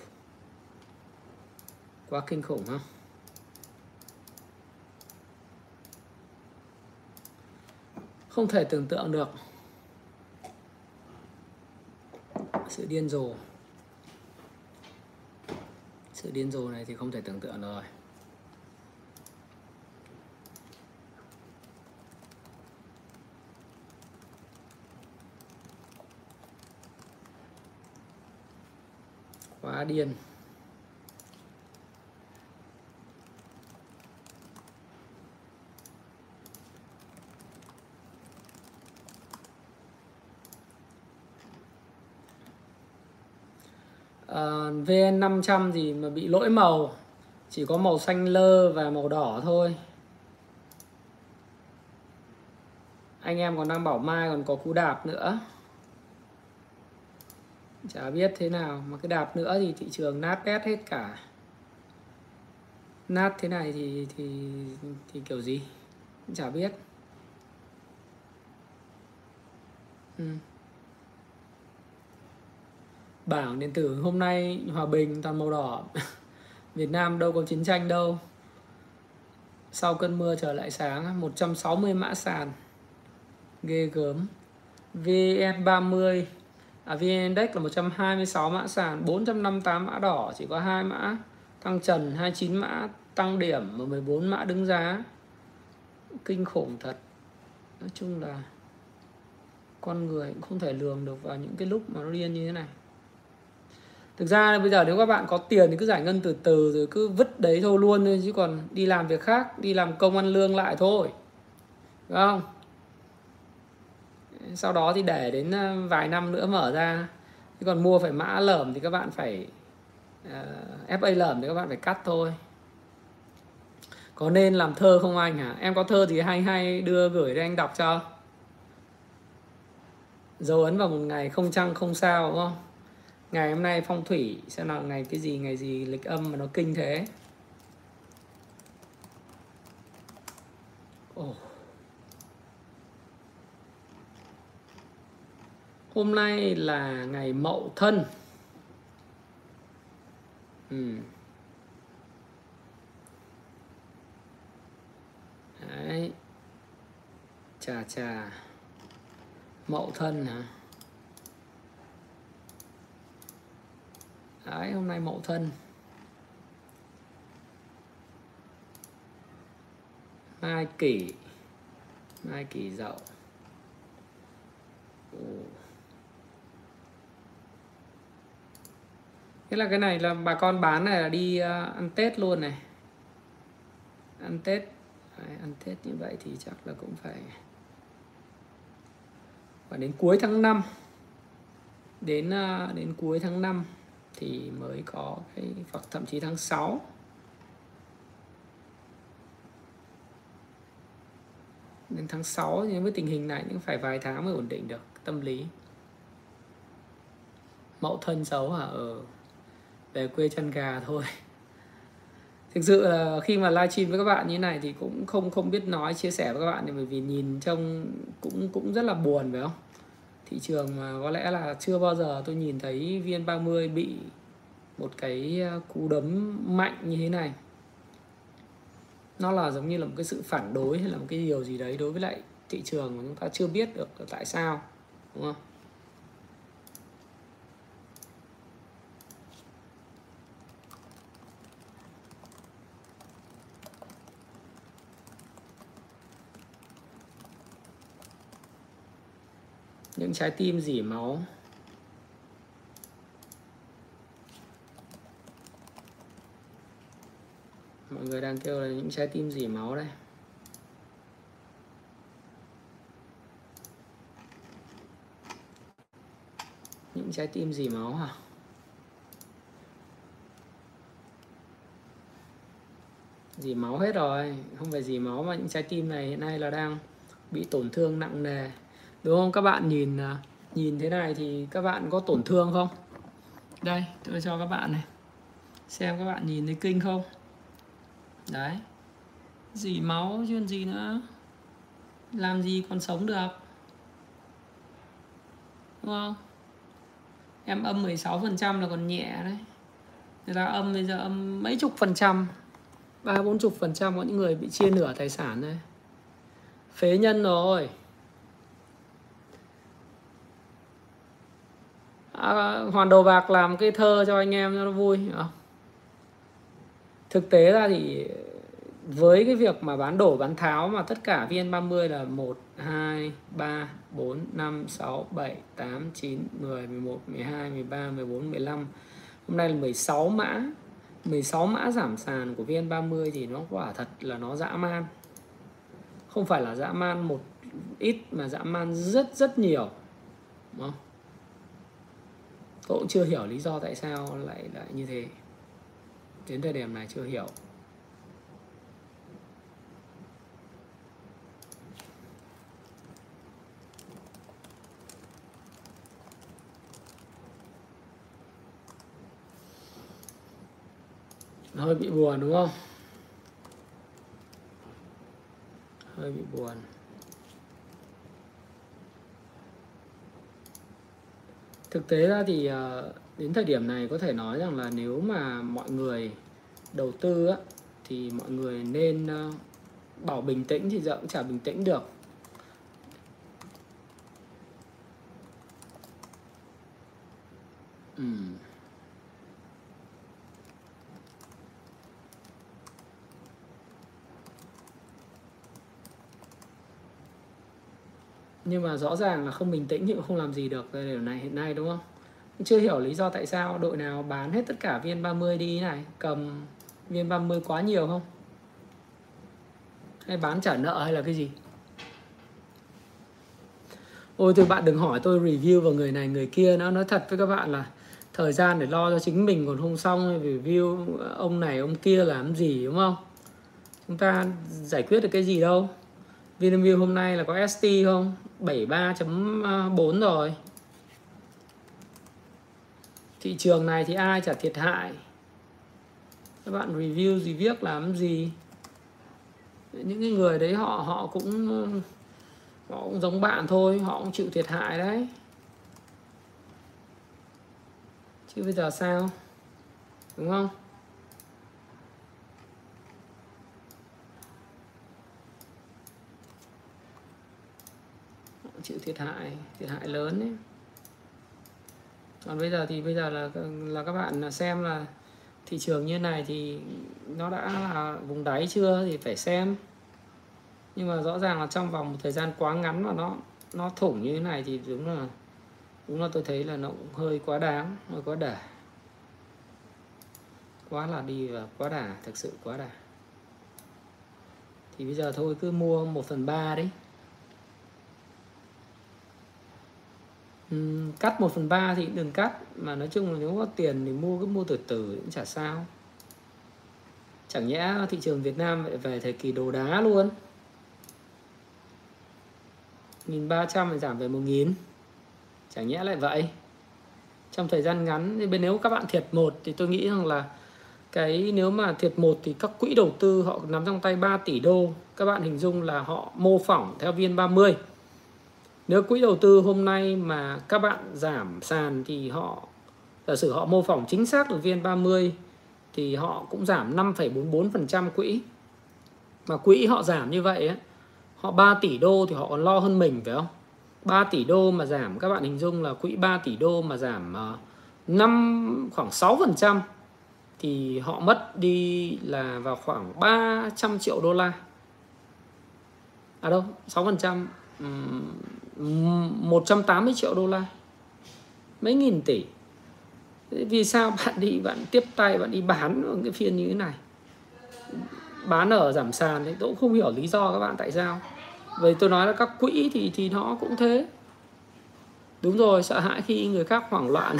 quá kinh khủng không không thể tưởng tượng được. Sự điên rồ. Sự điên rồ này thì không thể tưởng tượng rồi. Quá điên. Uh, VN500 gì mà bị lỗi màu chỉ có màu xanh lơ và màu đỏ thôi. Anh em còn đang bảo mai còn có cú đạp nữa. Chả biết thế nào mà cái đạp nữa thì thị trường nát bét hết cả. Nát thế này thì thì thì kiểu gì? Chả biết. Ừ bảng điện tử hôm nay hòa bình toàn màu đỏ. Việt Nam đâu có chiến tranh đâu. Sau cơn mưa trở lại sáng 160 mã sàn. Ghê gớm. VN30 à, VN Index là 126 mã sàn 458 mã đỏ chỉ có hai mã tăng trần 29 mã tăng điểm và 14 mã đứng giá. Kinh khủng thật. Nói chung là con người cũng không thể lường được vào những cái lúc mà nó điên như thế này thực ra bây giờ nếu các bạn có tiền thì cứ giải ngân từ từ rồi cứ vứt đấy thôi luôn thôi chứ còn đi làm việc khác đi làm công ăn lương lại thôi. Đúng không? Sau đó thì để đến ờ, vài năm nữa mở ra. Chứ còn mua phải mã lởm thì các bạn phải ờ, uh, FA lởm thì các bạn phải cắt thôi. Có nên làm thơ không anh hả? Em có thơ thì hay hay đưa gửi cho anh đọc cho? Dấu ấn vào một ngày không trăng không sao đúng không? Ngày hôm nay phong thủy sẽ là ngày cái gì, ngày gì lịch âm mà nó kinh thế oh. hôm nay là ngày mậu thân ừ. Đấy. Chà chà Mậu thân hả Đấy hôm nay mậu thân. Mai kỷ. Mai kỷ dậu. Thế là cái này là bà con bán này là đi ờ, ăn Tết luôn này. Ăn Tết. Đấy, Ăn Tết như vậy thì chắc là cũng phải Và đến cuối tháng 5 Đến ờ, đến cuối tháng 5 thì mới có cái Hoặc thậm chí tháng 6 Đến tháng 6 thì với tình hình này cũng phải vài tháng mới ổn định được tâm lý. Mẫu thân xấu hả? ở về quê chăn gà thôi. Thực sự là khi mà livestream với các bạn như này thì cũng không không biết nói, chia sẻ với các bạn bởi vì nhìn trông cũng cũng rất là buồn, phải không? Thị trường mà có lẽ là chưa bao giờ tôi nhìn thấy VN30 bị một cái à, cú đấm mạnh như thế này. Nó là giống như là một cái sự phản đối hay là một cái điều gì đấy đối với lại thị trường mà chúng ta chưa biết được tại sao, đúng không? Những trái tim dỉ máu. Mọi người đang kêu là những trái tim dỉ máu đây. Những trái tim dỉ máu hả? Dì máu hết rồi. Không phải dì máu mà những trái tim này hiện nay là đang bị tổn thương nặng nề đúng không? Các bạn nhìn à, nhìn thế này thì các bạn có tổn thương không? Đây, tôi cho các bạn này. Xem các bạn nhìn thấy kinh không? Đấy. Dì máu chứ gì nữa. Làm gì còn sống được? Đúng không? Em âm 16 phần trăm là còn nhẹ đấy. Người ta âm bây giờ âm mấy chục phần trăm? Ba bốn chục phần trăm có những người bị chia nửa tài sản đấy. Phế nhân rồi. À, hoàn đầu bạc làm cái thơ cho anh em cho nó vui. Không? thực tế ra thì với cái việc mà bán đổ bán tháo mà tất cả VN30 là 1 2 3 4 5 6 7 8 9 10 11 12 13 14 15 hôm nay là 16 mã. 16 mã giảm sàn của VN30 thì nó quả thật là nó dã man. Không phải là dã man một ít mà dã man rất rất nhiều. Đúng không? Tôi cũng chưa hiểu lý do tại sao lại lại như thế. Đến thời điểm này chưa hiểu. Hơi bị buồn, đúng không? Hơi bị buồn. Thực tế ra thì ờ, đến thời điểm này có thể nói rằng là nếu mà mọi người đầu tư á, thì mọi người nên ờ, bảo bình tĩnh thì giờ cũng chả bình tĩnh được. Nhưng mà rõ ràng là không bình tĩnh thì cũng không làm gì được về điều này hiện nay, đúng không? Chưa hiểu lý do tại sao đội nào bán hết tất cả viên 30 đi này, cầm viên 30 quá nhiều không? Hay bán trả nợ hay là cái gì? Ôi tôi bạn đừng hỏi tôi review vào người này, người kia nó nói thật với các bạn là thời gian để lo cho chính mình còn không xong review ông này, ông kia làm gì, đúng không? Chúng ta giải quyết được cái gì đâu. Vinamilk hôm nay là có ST không? 73.4 rồi. Thị trường này thì ai chả thiệt hại. Các bạn review gì viết làm gì? Những cái người đấy họ họ cũng họ cũng giống bạn thôi, họ cũng chịu thiệt hại đấy. Chứ bây giờ sao? Đúng không? Chịu thiệt hại thiệt hại lớn ấy. Còn bây giờ thì bây giờ là là các bạn xem là thị trường như này thì nó đã là vùng đáy chưa thì phải xem. Nhưng mà rõ ràng là trong vòng một thời gian quá ngắn mà nó nó thủng như thế này thì đúng là đúng là tôi thấy là nó cũng hơi quá đáng, hơi quá đà quá là đi và quá đà thực sự quá đà thì bây giờ thôi cứ mua một phần ba đấy Ừ, cắt 1 phần ba thì đừng cắt, mà nói chung là nếu có tiền thì mua, cứ mua từ từ cũng chả sao. Chẳng nhẽ thị trường Việt Nam lại về thời kỳ đồ đá luôn. 1300 thì giảm về 1000 chẳng nhẽ lại vậy. Trong thời gian ngắn, thì bên nếu các bạn thiệt một thì tôi nghĩ rằng là cái nếu mà thiệt một thì các quỹ đầu tư họ nắm trong tay 3 tỷ đô. Các bạn hình dung là họ mô phỏng theo viên 30 nếu quỹ đầu tư hôm nay mà các bạn giảm sàn thì họ giả sử họ mô phỏng chính xác được VN30 thì họ cũng giảm 5,44% quỹ. Mà quỹ họ giảm như vậy ấy, họ 3 tỷ đô thì họ còn lo hơn mình phải không? 3 tỷ đô mà giảm các bạn hình dung là quỹ 3 tỷ đô mà giảm ờ, 5 khoảng 6% thì họ mất đi là vào khoảng 300 triệu đô la. À đâu 6% 180 triệu đô la. Mấy nghìn tỷ. Vì sao bạn đi bạn tiếp tay bạn đi bán ở cái phiên như thế này? Bán ở giảm sàn thì tôi cũng không hiểu lý do các bạn tại sao. Vậy tôi nói là các quỹ thì thì nó cũng thế. Đúng rồi sợ hãi khi người khác hoảng loạn.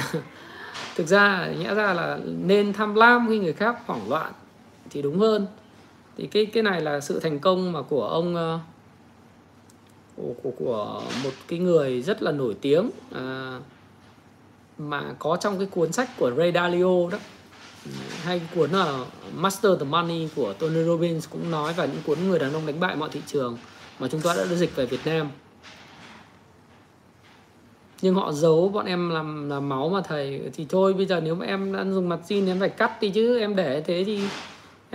Thực ra nhẽ ra là nên tham lam khi người khác hoảng loạn thì đúng hơn. Thì cái cái này là sự thành công mà của ông uh, của, của một cái người rất là nổi tiếng à, mà có trong cái cuốn sách của Ray Dalio đó. Hay cuốn là Master the Money của Tony Robbins cũng nói và những cuốn người đàn ông đánh bại mọi thị trường mà chúng ta đã dịch về Việt Nam. Nhưng họ giấu bọn em làm làm máu mà thầy thì thôi bây giờ nếu mà em đang dùng mặt xin em phải cắt đi chứ em để thế thì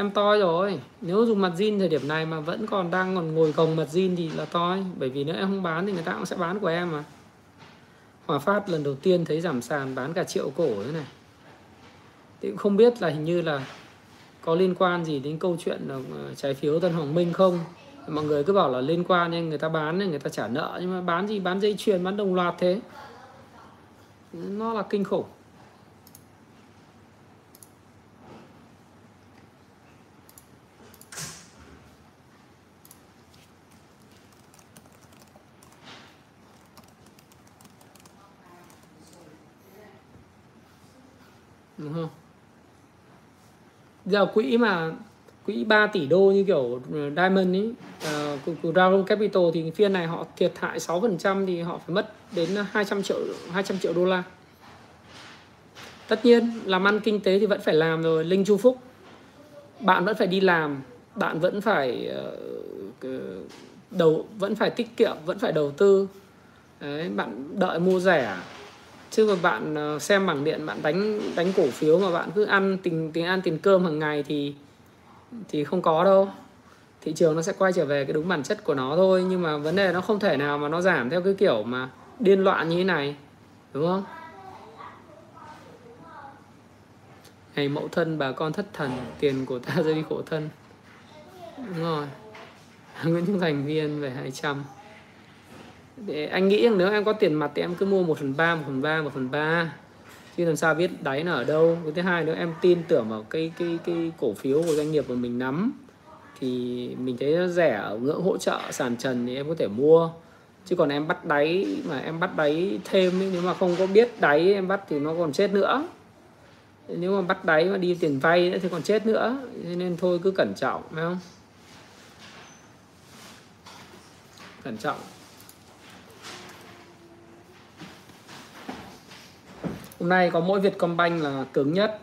em toi rồi. Nếu dùng mặt zin thời điểm này mà vẫn còn đang còn ngồi gồng mặt zin thì là toi bởi vì nếu em không bán thì người ta cũng sẽ bán của em mà. Hòa Phát lần đầu tiên thấy giảm sàn bán cả triệu cổ thế này. Thì cũng không biết là hình như là có liên quan gì đến câu chuyện là ờ, trái phiếu Tân Hoàng Minh không? Mọi người cứ bảo là liên quan nên người ta bán nên người ta trả nợ. Nhưng mà bán gì? Bán dây chuyền, bán đồng loạt thế. Nó là kinh khủng. Đúng không? Giờ quỹ mà quỹ 3 tỷ đô như kiểu ừ, Diamond ấy uh, của Dragon Capital thì phiên này họ thiệt hại 6% thì họ phải mất đến ờ, 200 triệu 200 triệu đô la. Tất nhiên làm ăn kinh tế thì vẫn phải làm rồi Linh Chu Phúc bạn vẫn phải đi làm bạn vẫn phải uh, đầu vẫn phải tiết kiệm vẫn phải đầu tư. Đấy, bạn đợi mua rẻ chứ mà bạn ờ, xem bảng điện, bạn đánh đánh cổ phiếu mà bạn cứ ăn tiền tiền ăn tiền cơm hàng ngày thì thì không có đâu. Thị trường nó sẽ quay trở về cái đúng bản chất của nó thôi, nhưng mà vấn đề nó không thể nào mà nó giảm theo cái kiểu mà điên loạn như thế này, đúng không? Ngày mẫu thân, bà con thất thần, tiền của ta rơi đi khổ thân. Đúng rồi. Nguyễn Trung Thành viên về 200 để anh nghĩ rằng nếu em có tiền mặt thì em cứ mua 1 phần 3, 1 phần 3, 1 phần 3 chứ làm sao biết đáy nó ở đâu. Cái thứ hai nữa em tin tưởng vào cái cái cái cổ phiếu của doanh nghiệp mà mình nắm thì mình thấy nó rẻ ở ngưỡng hỗ trợ sàn trần thì em có thể mua. Chứ còn em bắt đáy mà em bắt đáy thêm ấy, nếu mà không có biết đáy em bắt thì nó còn chết nữa. Nếu mà bắt đáy mà đi tiền vay nữa thì còn chết nữa. Nên thôi cứ cẩn trọng phải không? Cẩn trọng. Hôm nay có mỗi Vietcombank là cứng nhất.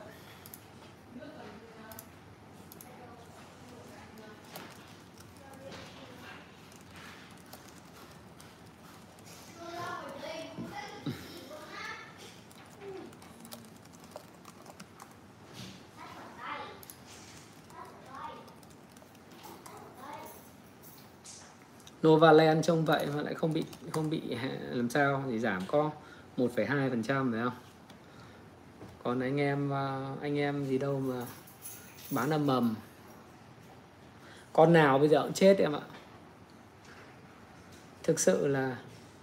Novaland trông vậy mà lại không bị không bị à, làm sao thì giảm có 1,2% phải không? Còn anh em à, anh em gì đâu mà bán là mầm con nào bây giờ cũng chết em ạ. Thực sự là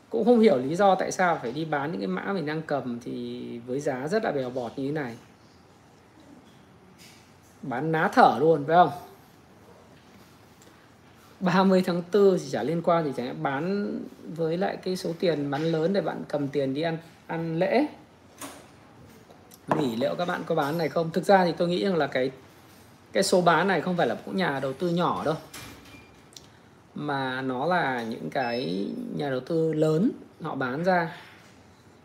cũng không hiểu lý do tại sao phải đi bán những cái mã mình đang cầm thì với giá rất là bèo bọt như thế này. Bán ná thở luôn, phải không? 30 tháng 4 thì chả liên quan thì chẳng bán với lại cái số tiền bán lớn để bạn cầm tiền đi ăn ăn lễ nghỉ liệu các bạn có bán này không? Thực ra thì tôi nghĩ rằng là cái cái số bán này không phải là cũng nhà đầu tư nhỏ đâu. Mà nó là những cái nhà đầu tư lớn, họ bán ra.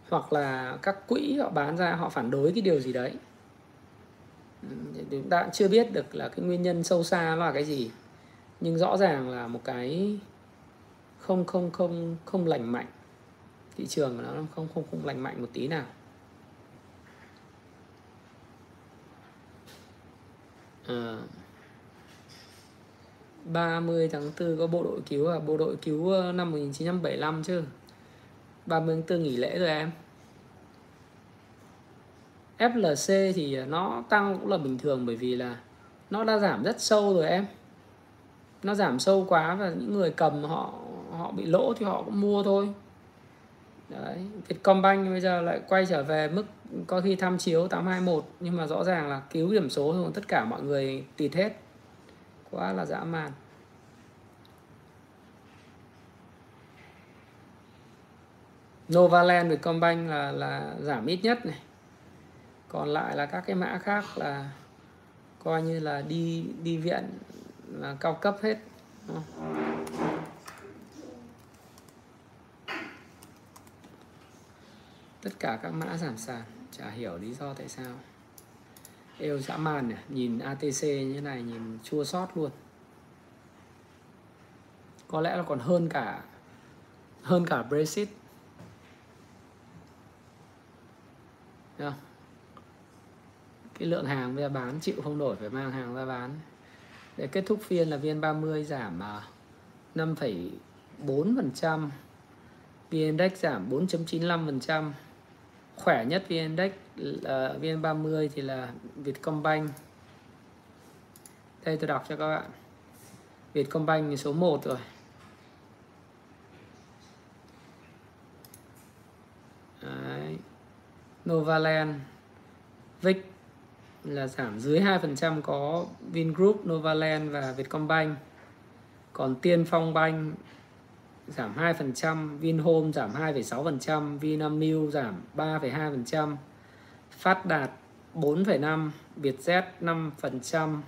Hoặc là các quỹ họ bán ra, họ phản đối cái điều gì đấy. Chúng ta chưa biết được là cái nguyên nhân sâu xa nó là cái gì. Nhưng rõ ràng là một cái không không không không lành mạnh. Thị trường nó không không không lành mạnh một tí nào. Ờ. à, 30 tháng 4 có bộ đội cứu à? Bộ đội cứu ờ, năm 1975 chứ. 30 tháng 4 nghỉ lễ rồi em. FLC thì ờ, nó tăng cũng là bình thường bởi vì là nó đã giảm rất sâu rồi em. Nó giảm sâu quá và những người cầm họ họ bị lỗ thì họ cũng mua thôi. Đấy, Vietcombank bây giờ lại quay trở về mức có khi tham chiếu 821 nhưng mà rõ ràng là cứu điểm số thôi tất cả mọi người tịt hết. Quá là dã man. Novaland Vietcombank là là giảm ít nhất này. Còn lại là các cái mã khác là coi như là đi đi viện là cao cấp hết tất cả các mã giảm sàn chả hiểu lý do tại sao. Eo dã man này. nhìn ATC như này nhìn chua sót luôn. Có lẽ là còn hơn cả hơn cả Brexit. Thấy không? cái lượng hàng bây giờ bán chịu không nổi phải mang hàng ra bán. Để kết thúc phiên là VN30 giảm à, 5,4% VN Index giảm 4.95% khỏe nhất VN Index ờ, là VN30 thì là Vietcombank đây tôi đọc cho các bạn Vietcombank số 1 rồi Đấy. Novaland VIC là giảm dưới 2% có Vingroup, Novaland và Vietcombank. Còn Tiên Phong Bank giảm 2%, Vinhome giảm 2,6%, Vinamilk giảm 3,2%, Phát Đạt 4,5%, Vietjet 5%,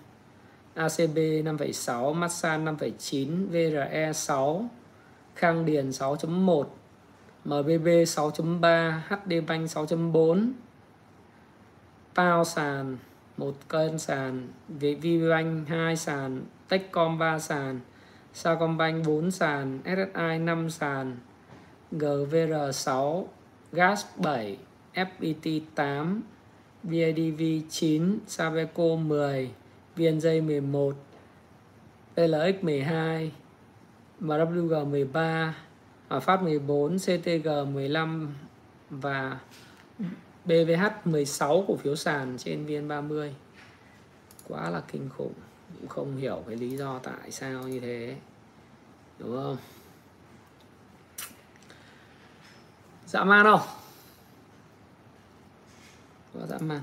ACB 5,6%, Masan 5,9%, VRE 6%, Khang Điền 6.1%, MBB 6.3, HD Bank 6.4, Pao sàn một cân sàn, VPBank 2 sàn, Techcom 3 sàn, Sacombank 4 sàn, SSI 5 sàn, GVR 6, Gas 7, FPT 8, BIDV 9, Sabeco 10, VNJ 11, PLX 12, MWG 13, Hòa Phát 14, CTG 15 và BVH 16 cổ phiếu sàn trên VN30 quá là kinh khủng, cũng không hiểu cái lý do tại sao như thế, đúng không? Dã man không? Quá dã dạ man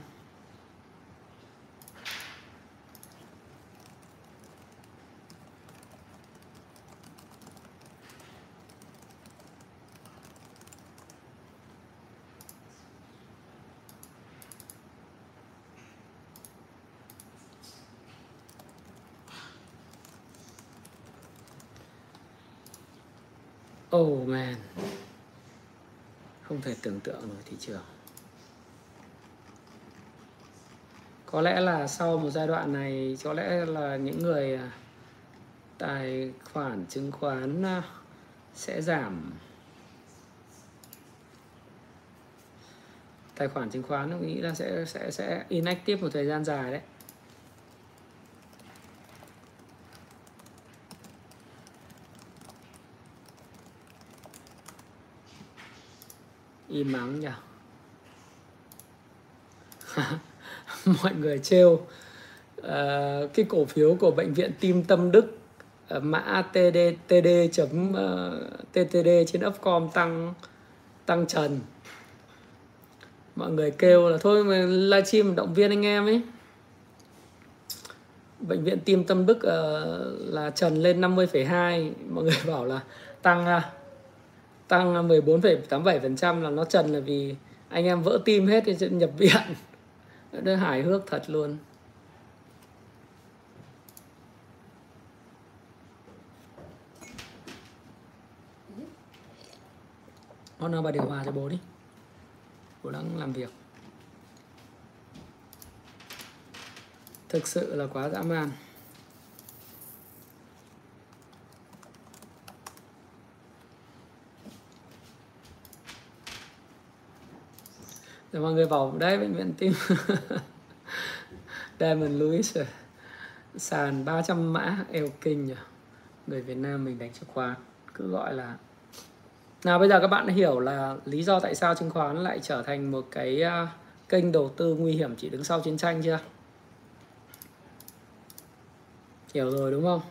Oh man Không thể tưởng tượng nổi thị trường. Có lẽ là sau một giai đoạn này, Có lẽ là những người à, Tài khoản chứng khoán à, Sẽ giảm. Tài khoản chứng khoán tôi nghĩ là sẽ sẽ sẽ inactive một thời gian dài đấy. Im mắng nhỉ? Mọi người trêu. Uh, cái cổ phiếu của bệnh viện tim tâm đức uh, mã td td chấm ờ, uh, ttd trên upcom tăng tăng trần. Mọi người kêu là thôi mà livestream động viên anh em ấy. Bệnh viện tim tâm đức uh, là trần lên 50,2 mọi người bảo là tăng uh, tăng 14,87% là nó trần là vì anh em vỡ tim hết thì nhập viện. Nó hài hước thật luôn. Con nào bà điều hòa cho bố đi. Bố đang làm việc. Thực sự là quá dã man. Rồi mọi người bảo đấy bệnh viện tim. Diamond Louis sàn 300 mã eo kinh nhỉ? Người Việt Nam mình đánh chứng khoán cứ gọi là nào, bây giờ các bạn đã hiểu là lý do tại sao chứng khoán lại trở thành một cái à, kênh đầu tư nguy hiểm chỉ đứng sau chiến tranh chưa? Hiểu rồi, đúng không?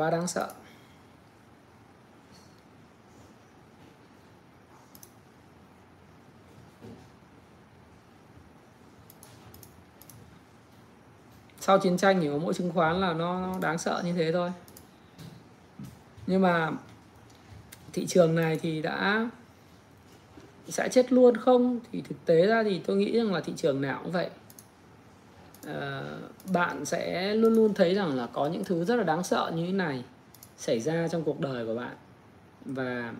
Quá đáng sợ. Sau chiến tranh thì có mỗi chứng khoán là nó, nó đáng sợ như thế thôi. Nhưng mà thị trường này thì đã sẽ chết luôn không? Thì thực tế ra thì tôi nghĩ rằng là thị trường nào cũng vậy. Ờ, bạn sẽ luôn luôn thấy rằng là có những thứ rất là đáng sợ như thế này xảy ra trong cuộc đời của bạn. Và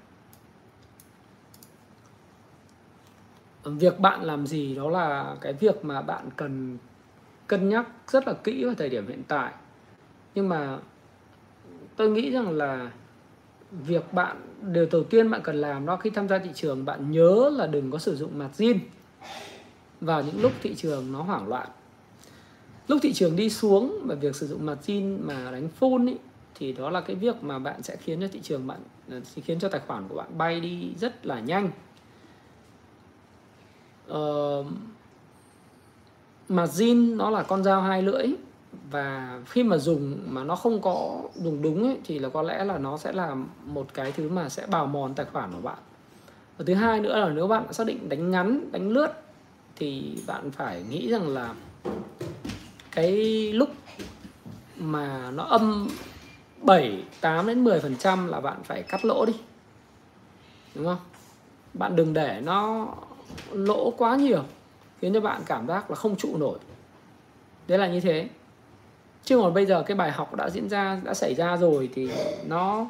việc bạn làm gì đó là cái việc mà bạn cần cân nhắc rất là kỹ vào thời điểm hiện tại. Nhưng mà tôi nghĩ rằng là việc bạn, điều đầu tiên bạn cần làm đó, khi tham gia thị trường, bạn nhớ là đừng có sử dụng mặt zin vào những lúc thị trường nó hoảng loạn lúc thị trường đi xuống và việc sử dụng margin mà đánh phun ý, thì đó là cái việc mà bạn sẽ khiến cho thị trường bạn ờ, sẽ khiến cho tài khoản của bạn bay đi rất là nhanh. Uh, margin nó là con dao hai lưỡi và khi mà dùng mà nó không có dùng đúng ấy, thì là có lẽ là nó sẽ là một cái thứ mà sẽ bào mòn tài khoản của bạn. Và thứ hai nữa là nếu bạn xác định đánh ngắn đánh lướt thì bạn phải nghĩ rằng là cái lúc mà nó âm 7, 8 đến 10 phần trăm là bạn phải cắt lỗ đi. Đúng không? Bạn đừng để nó lỗ quá nhiều khiến cho bạn cảm giác là không trụ nổi. Đấy là như thế. Chứ còn bây giờ cái bài học đã diễn ra đã xảy ra rồi thì nó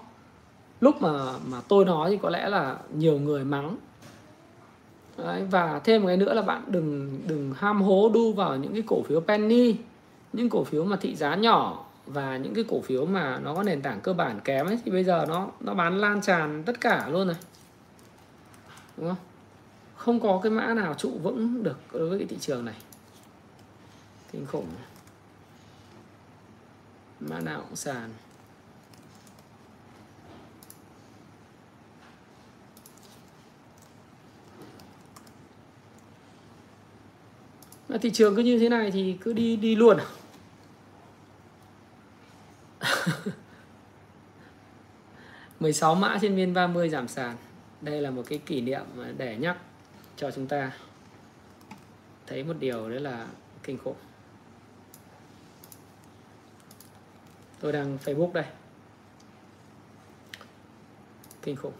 lúc mà mà tôi nói thì có lẽ là nhiều người mắng. Đấy, và thêm một cái nữa là bạn đừng đừng ham hố đu vào những cái cổ phiếu penny những cổ phiếu mà thị giá nhỏ và những cái cổ phiếu mà nó có nền tảng cơ bản kém ấy, thì bây giờ nó nó bán lan tràn tất cả luôn rồi đúng không? Không có cái mã nào trụ vững được đối với cái thị trường này. Kinh khủng mã nào cũng sàn. Thị trường cứ như thế này thì cứ đi đi luôn à? 16 mã trên viên 30 giảm sàn. Đây là một cái kỷ niệm để nhắc cho chúng ta thấy một điều đấy là kinh khủng. Tôi đang Facebook đây. Kinh khủng.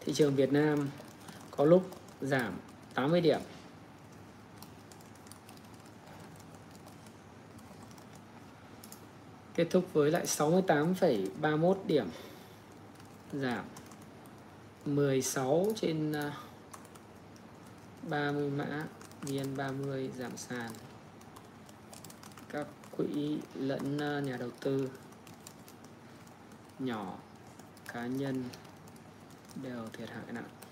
Thị trường Việt Nam có lúc giảm 80 điểm. Kết thúc với lại 68,31 điểm. Giảm 16 trên à, 30 mã VN30 giảm sàn. Các quỹ lẫn à, nhà đầu tư nhỏ cá nhân đều thiệt hại nặng.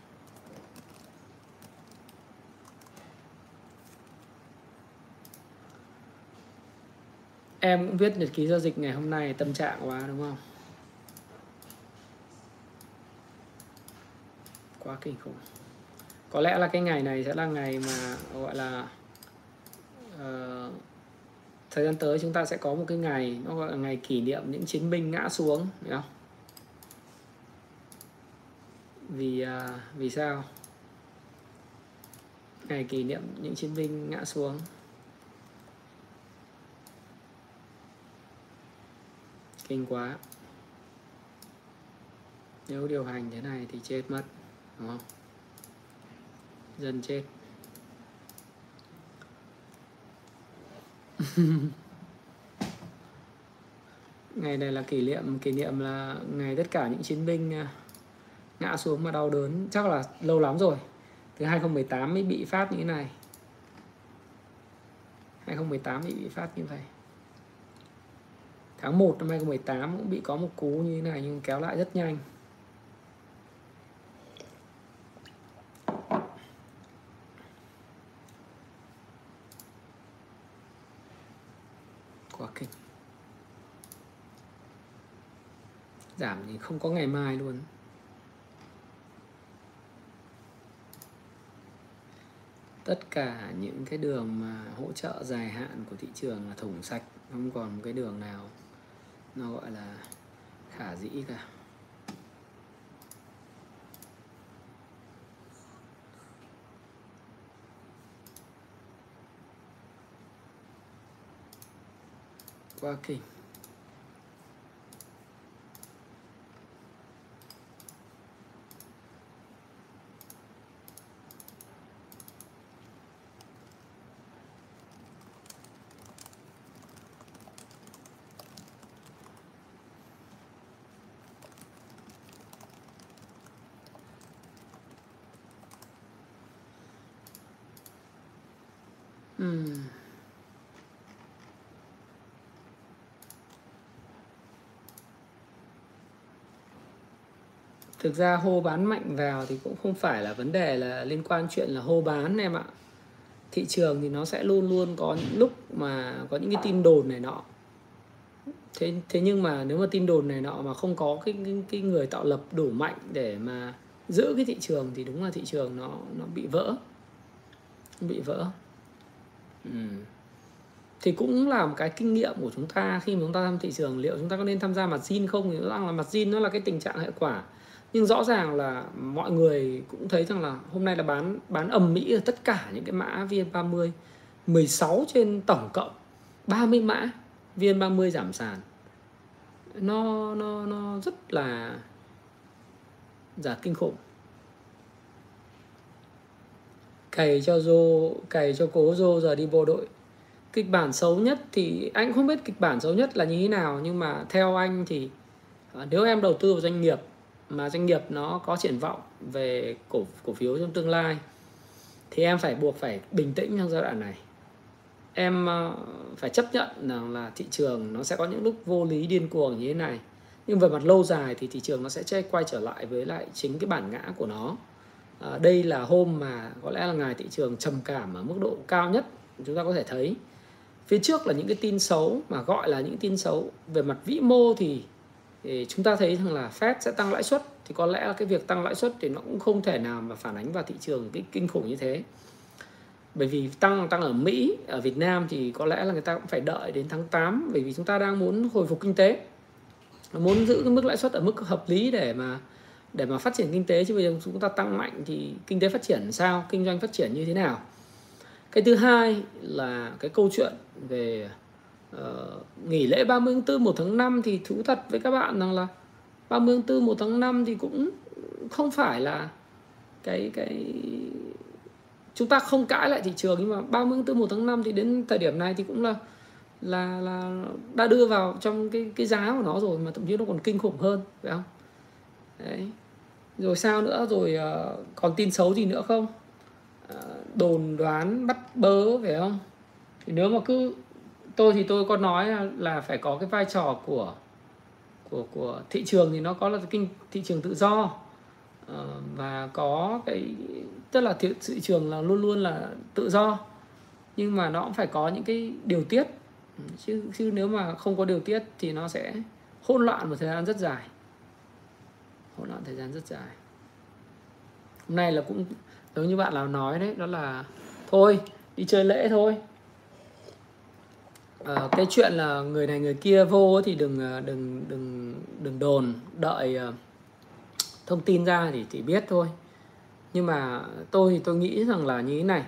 Em cũng viết nhật ký giao dịch ngày hôm nay tâm trạng quá đúng không? Quá kinh khủng. Có lẽ là cái ngày này sẽ là ngày mà gọi là uh, thời gian tới chúng ta sẽ có một cái ngày nó gọi là ngày kỷ niệm những chiến binh ngã xuống hiểu không? Vì uh, vì sao? Ngày kỷ niệm những chiến binh ngã xuống. Kinh quá. Nếu điều hành thế này thì chết mất, đúng không? Dân chết. Ngày này là kỷ niệm kỷ niệm là ngày tất cả những chiến binh à, ngã xuống mà đau đớn. Chắc là lâu lắm rồi. Từ 2018 mới bị phát như thế này. 2018 mới bị phát như vậy tháng 1 năm 2018 cũng bị có một cú như thế này nhưng kéo lại rất nhanh. Quá kinh giảm thì không có ngày mai luôn. Tất cả những cái đường mà hỗ trợ dài hạn của thị trường là thủng sạch, không còn một cái đường nào nó gọi là khả dĩ cả. Quá kinh thực ra hô bán mạnh vào thì cũng không phải là vấn đề là liên quan chuyện là hô bán em ạ. Thị trường thì nó sẽ luôn luôn có những lúc mà có những cái tin đồn này nọ. Thế thế nhưng mà nếu mà tin đồn này nọ mà không có cái cái, cái người tạo lập đủ mạnh để mà giữ cái thị trường thì đúng là thị trường nó nó bị vỡ. Bị vỡ. Ừ. thì cũng là một cái kinh nghiệm của chúng ta khi mà chúng ta tham thị trường liệu chúng ta có nên tham gia mặt zin không? Thì rõ ràng là mặt zin nó là cái tình trạng hệ quả nhưng rõ ràng là mọi người cũng thấy rằng là hôm nay là bán bán ầm mỹ ở tất cả những cái mã VN30 16 trên tổng cộng 30 mã VN30 giảm sàn. Nó nó nó rất là, giả kinh khủng. Cày cho dô cày cho cố dô giờ đi bộ đội. Kịch bản xấu nhất thì, anh không biết kịch bản xấu nhất là như thế nào, nhưng mà theo anh thì à, nếu em đầu tư vào doanh nghiệp mà doanh nghiệp nó có triển vọng về cổ cổ phiếu trong tương lai thì em phải buộc phải bình tĩnh trong giai đoạn này. Em ờ, phải chấp nhận rằng là thị trường nó sẽ có những lúc vô lý điên cuồng như thế này nhưng về mặt lâu dài thì thị trường nó sẽ quay trở lại với lại chính cái bản ngã của nó. À, đây là hôm mà có lẽ là ngày thị trường trầm cảm ở mức độ cao nhất chúng ta có thể thấy. Phía trước là những cái tin xấu mà gọi là những tin xấu. Về mặt vĩ mô thì thì chúng ta thấy rằng là Fed sẽ tăng lãi suất. Thì có lẽ là cái việc tăng lãi suất thì nó cũng không thể nào mà phản ánh vào thị trường cái kinh khủng như thế. Bởi vì tăng tăng ở Mỹ, ở Việt Nam thì có lẽ là người ta cũng phải đợi đến tháng 8 bởi vì chúng ta đang muốn hồi phục kinh tế. Muốn giữ cái mức lãi suất ở mức hợp lý để mà để mà phát triển kinh tế, chứ bây giờ chúng ta tăng mạnh thì kinh tế phát triển sao? Kinh doanh phát triển như thế nào? Cái thứ hai là cái câu chuyện về uh, nghỉ lễ 30 tháng 4 1 tháng 5 thì thú thật với các bạn rằng là 30 tháng 4 1 tháng 5 thì cũng không phải là cái cái chúng ta không cãi lại thị trường nhưng mà 30 tháng 4 1 tháng 5 thì đến thời điểm này thì cũng là là là đã đưa vào trong cái cái giá của nó rồi mà thậm chí nó còn kinh khủng hơn phải không? Đấy. Rồi sao nữa? Rồi uh, còn tin xấu gì nữa không? Uh, đồn đoán bắt bớ phải không? Thì nếu mà cứ tôi thì tôi có nói là phải có cái vai trò của của của thị trường thì nó có là kinh thị trường tự do. Ờ, và có cái tức là thị, thị trường là luôn luôn là tự do. Nhưng mà nó cũng phải có những cái điều tiết. Chứ chứ nếu mà không có điều tiết thì nó sẽ hỗn loạn một thời gian rất dài. Hỗn loạn thời gian rất dài. Hôm nay là cũng giống như bạn nào nói đấy đó là thôi đi chơi lễ thôi à, cái chuyện là người này người kia vô thì đừng ờ, đừng đừng đừng đồn. Đợi ờ, thông tin ra thì chỉ biết thôi. Nhưng mà tôi thì tôi nghĩ rằng là như thế này.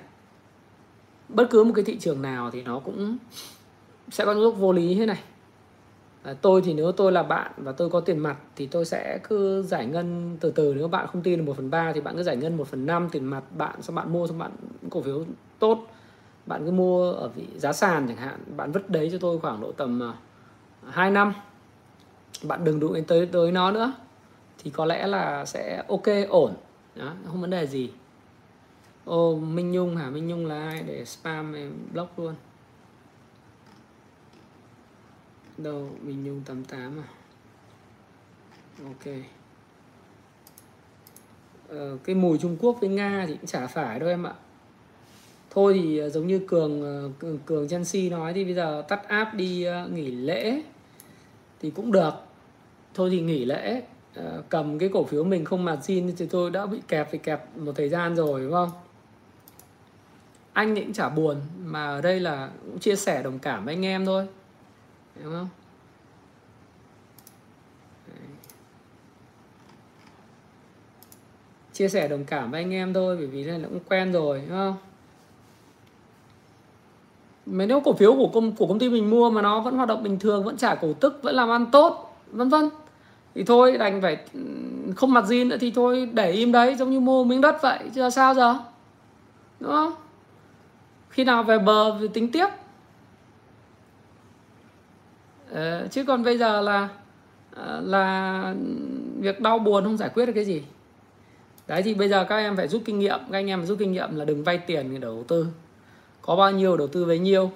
Bất cứ một cái thị trường nào thì nó cũng sẽ có những lúc vô lý thế này. À, tôi thì nếu tôi là bạn và tôi có tiền mặt thì tôi sẽ cứ giải ngân từ từ. Nếu bạn không tin được một phần ba thì bạn cứ giải ngân một phần năm tiền mặt bạn xong bạn mua xong bạn cổ phiếu tốt bạn cứ mua ở vị giá sàn chẳng hạn bạn vứt đấy cho tôi khoảng độ tầm à, 2 năm. Bạn đừng đụng đến tới tới nó nữa thì có lẽ là sẽ ok ổn. Đó, không vấn đề gì. Ô Minh Nhung hả? Minh Nhung là ai để spam em block luôn? Đâu Minh Nhung 88 à? Ok. Ờ, cái mùi Trung Quốc với Nga thì cũng chả phải đâu em ạ thôi thì ờ, giống như cường ờ, cường, cường Chelsea nói thì bây giờ tắt app đi ờ, nghỉ lễ thì cũng được. Thôi thì nghỉ lễ cầm cái cổ phiếu mình không margin thì tôi đã bị kẹp thì kẹp một thời gian rồi đúng không? Anh cũng chả buồn mà ở đây là cũng chia sẻ đồng cảm với anh em thôi đúng không? Chia sẻ đồng cảm với anh em thôi bởi vì đây là cũng quen rồi đúng không? Mấy nếu cổ phiếu của công của công ty mình mua mà nó vẫn hoạt động bình thường vẫn trả cổ tức vẫn làm ăn tốt vân vân. Thì thôi đành phải ừ, không mặt gì nữa thì thôi để im đấy giống như mua miếng đất vậy chứ sao giờ? Đúng không? Khi nào về bờ thì tính tiếp. Ờ, chứ còn bây giờ là ờ, là việc đau buồn không giải quyết được cái gì. Đấy thì bây giờ các em phải rút kinh nghiệm các anh em rút kinh nghiệm là đừng vay tiền để đầu tư có bao nhiêu đầu tư bấy nhiêu.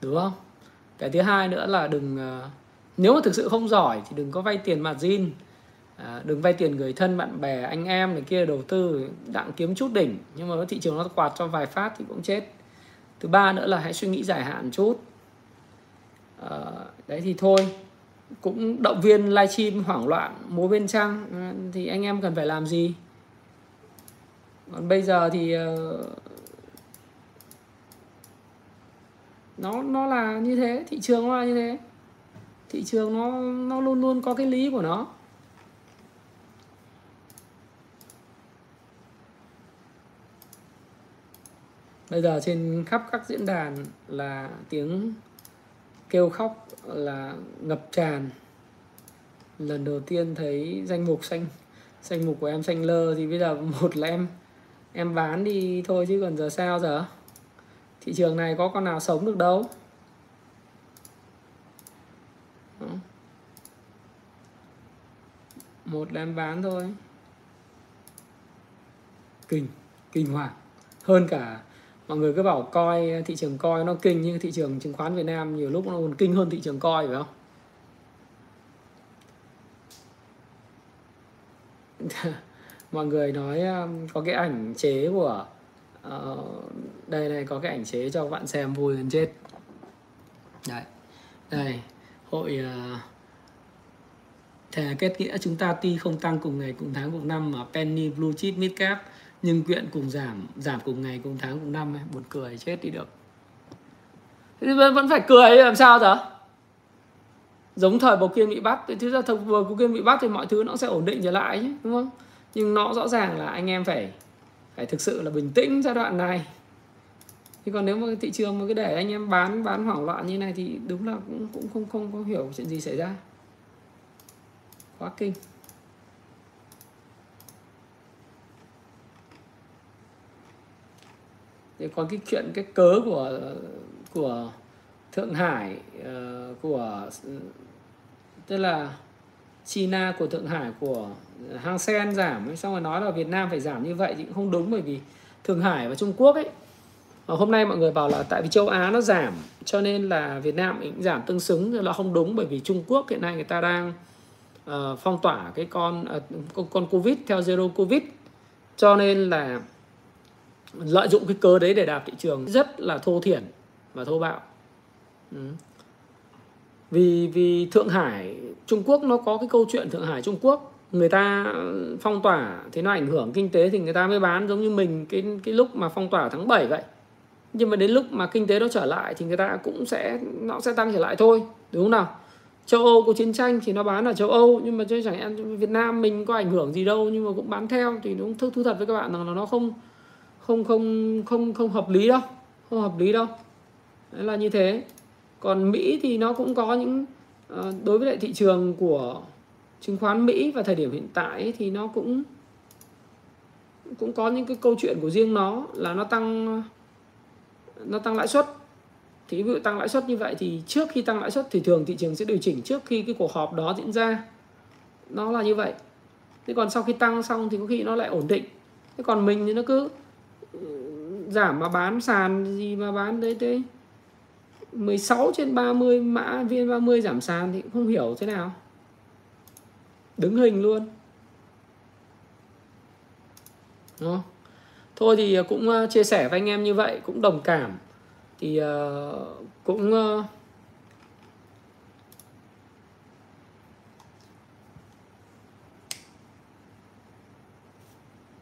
Đúng không? Cái thứ hai nữa là đừng ờ, nếu mà thực sự không giỏi thì đừng có vay tiền margin à, ờ, đừng vay tiền người thân bạn bè anh em này kia đầu tư đặng kiếm chút đỉnh. Nhưng mà thị trường nó quạt cho vài phát thì cũng chết. Thứ ba nữa là hãy suy nghĩ dài hạn chút. À, đấy thì thôi. Cũng động viên livestream hoảng loạn múa bên trăng à, thì anh em cần phải làm gì? Còn bây giờ thì uh, nó nó là như thế, thị trường nó là như thế. Thị trường nó nó luôn luôn có cái lý của nó. Bây giờ trên khắp các diễn đàn là tiếng kêu khóc, là ngập tràn. Lần đầu tiên thấy danh mục xanh, danh mục của em xanh lơ thì bây giờ một là em em bán đi thôi chứ còn giờ sao giờ? Thị trường này có con nào sống được đâu? Một là bán thôi. Kinh kinh hoàng. Hơn cả mọi người cứ bảo coi thị trường coi nó kinh nhưng thị trường chứng khoán Việt Nam, nhiều lúc nó còn kinh hơn thị trường coi, phải không? Mọi người nói um, có cái ảnh chế của uh, đây này có cái ảnh chế cho các bạn xem vui gần chết. Đấy. Đây hội uh, thề kết nghĩa chúng ta tuy không tăng cùng ngày cùng tháng cùng năm mà penny blue chip mid cap nhưng quyện cùng giảm giảm cùng ngày cùng tháng cùng năm buồn cười chết đi được. Thì vẫn vẫn phải cười làm sao giờ? Giống thời bầu kiên bị bắt thì thứ ra thời bầu kiên bị bắt thì mọi thứ nó sẽ ổn định trở lại chứ đúng không? Nhưng nó rõ ràng là anh em phải phải thực sự là bình tĩnh giai đoạn này. Thì còn nếu mà thị trường mà cứ để anh em bán bán hoảng loạn như này thì đúng là cũng cũng không không có hiểu chuyện gì xảy ra. Quá kinh. Thì còn cái chuyện cái cớ của của thượng hải uh, của tức là China của Thượng Hải của Hang Sen giảm xong rồi nói là Việt Nam phải giảm như vậy thì cũng không đúng bởi vì Thượng Hải và Trung Quốc ấy hôm nay mọi người bảo là tại vì châu Á nó giảm cho nên là Việt Nam cũng giảm tương xứng là không đúng bởi vì Trung Quốc hiện nay người ta đang uh, phong tỏa cái con, uh, con con Covid theo zero Covid. Cho nên là lợi dụng cái cơ đấy để đạp thị trường rất là thô thiển và thô bạo. Ừ. vì vì Thượng Hải Trung Quốc nó có cái câu chuyện Thượng Hải Trung Quốc. Người ta ừ, phong tỏa thì nó ảnh hưởng kinh tế thì người ta mới bán, giống như mình, cái cái lúc mà phong tỏa tháng 7 vậy. Nhưng mà đến lúc mà kinh tế nó trở lại thì người ta cũng sẽ, nó sẽ tăng trở lại thôi, đúng không nào? Châu Âu có chiến tranh thì nó bán ở châu Âu, nhưng mà chẳng em Việt Nam mình có ảnh hưởng gì đâu, nhưng mà cũng bán theo, thì đúng thu thật với các bạn rằng là nó không không không không không hợp lý đâu, không hợp lý đâu. Đấy là như thế. Còn Mỹ thì nó cũng có những Ờ, đối với lại thị trường của chứng khoán Mỹ và thời điểm hiện tại thì nó cũng cũng có những cái câu chuyện của riêng nó là nó tăng nó tăng lãi suất. Thì ví dụ tăng lãi suất như vậy thì trước khi tăng lãi suất thì thường thị trường sẽ điều chỉnh trước khi cái cuộc họp đó diễn ra. Nó là như vậy. Thế còn sau khi tăng xong thì có khi nó lại ổn định. Thế còn mình thì nó cứ ừ, giảm mà bán sàn gì mà bán đấy đấy 16 trên 30 mã viên 30 giảm sàn thì cũng không hiểu thế nào. Đứng hình luôn. Đúng không? thôi thì à, cũng à, chia sẻ với anh em như vậy, cũng đồng cảm. Thì à, cũng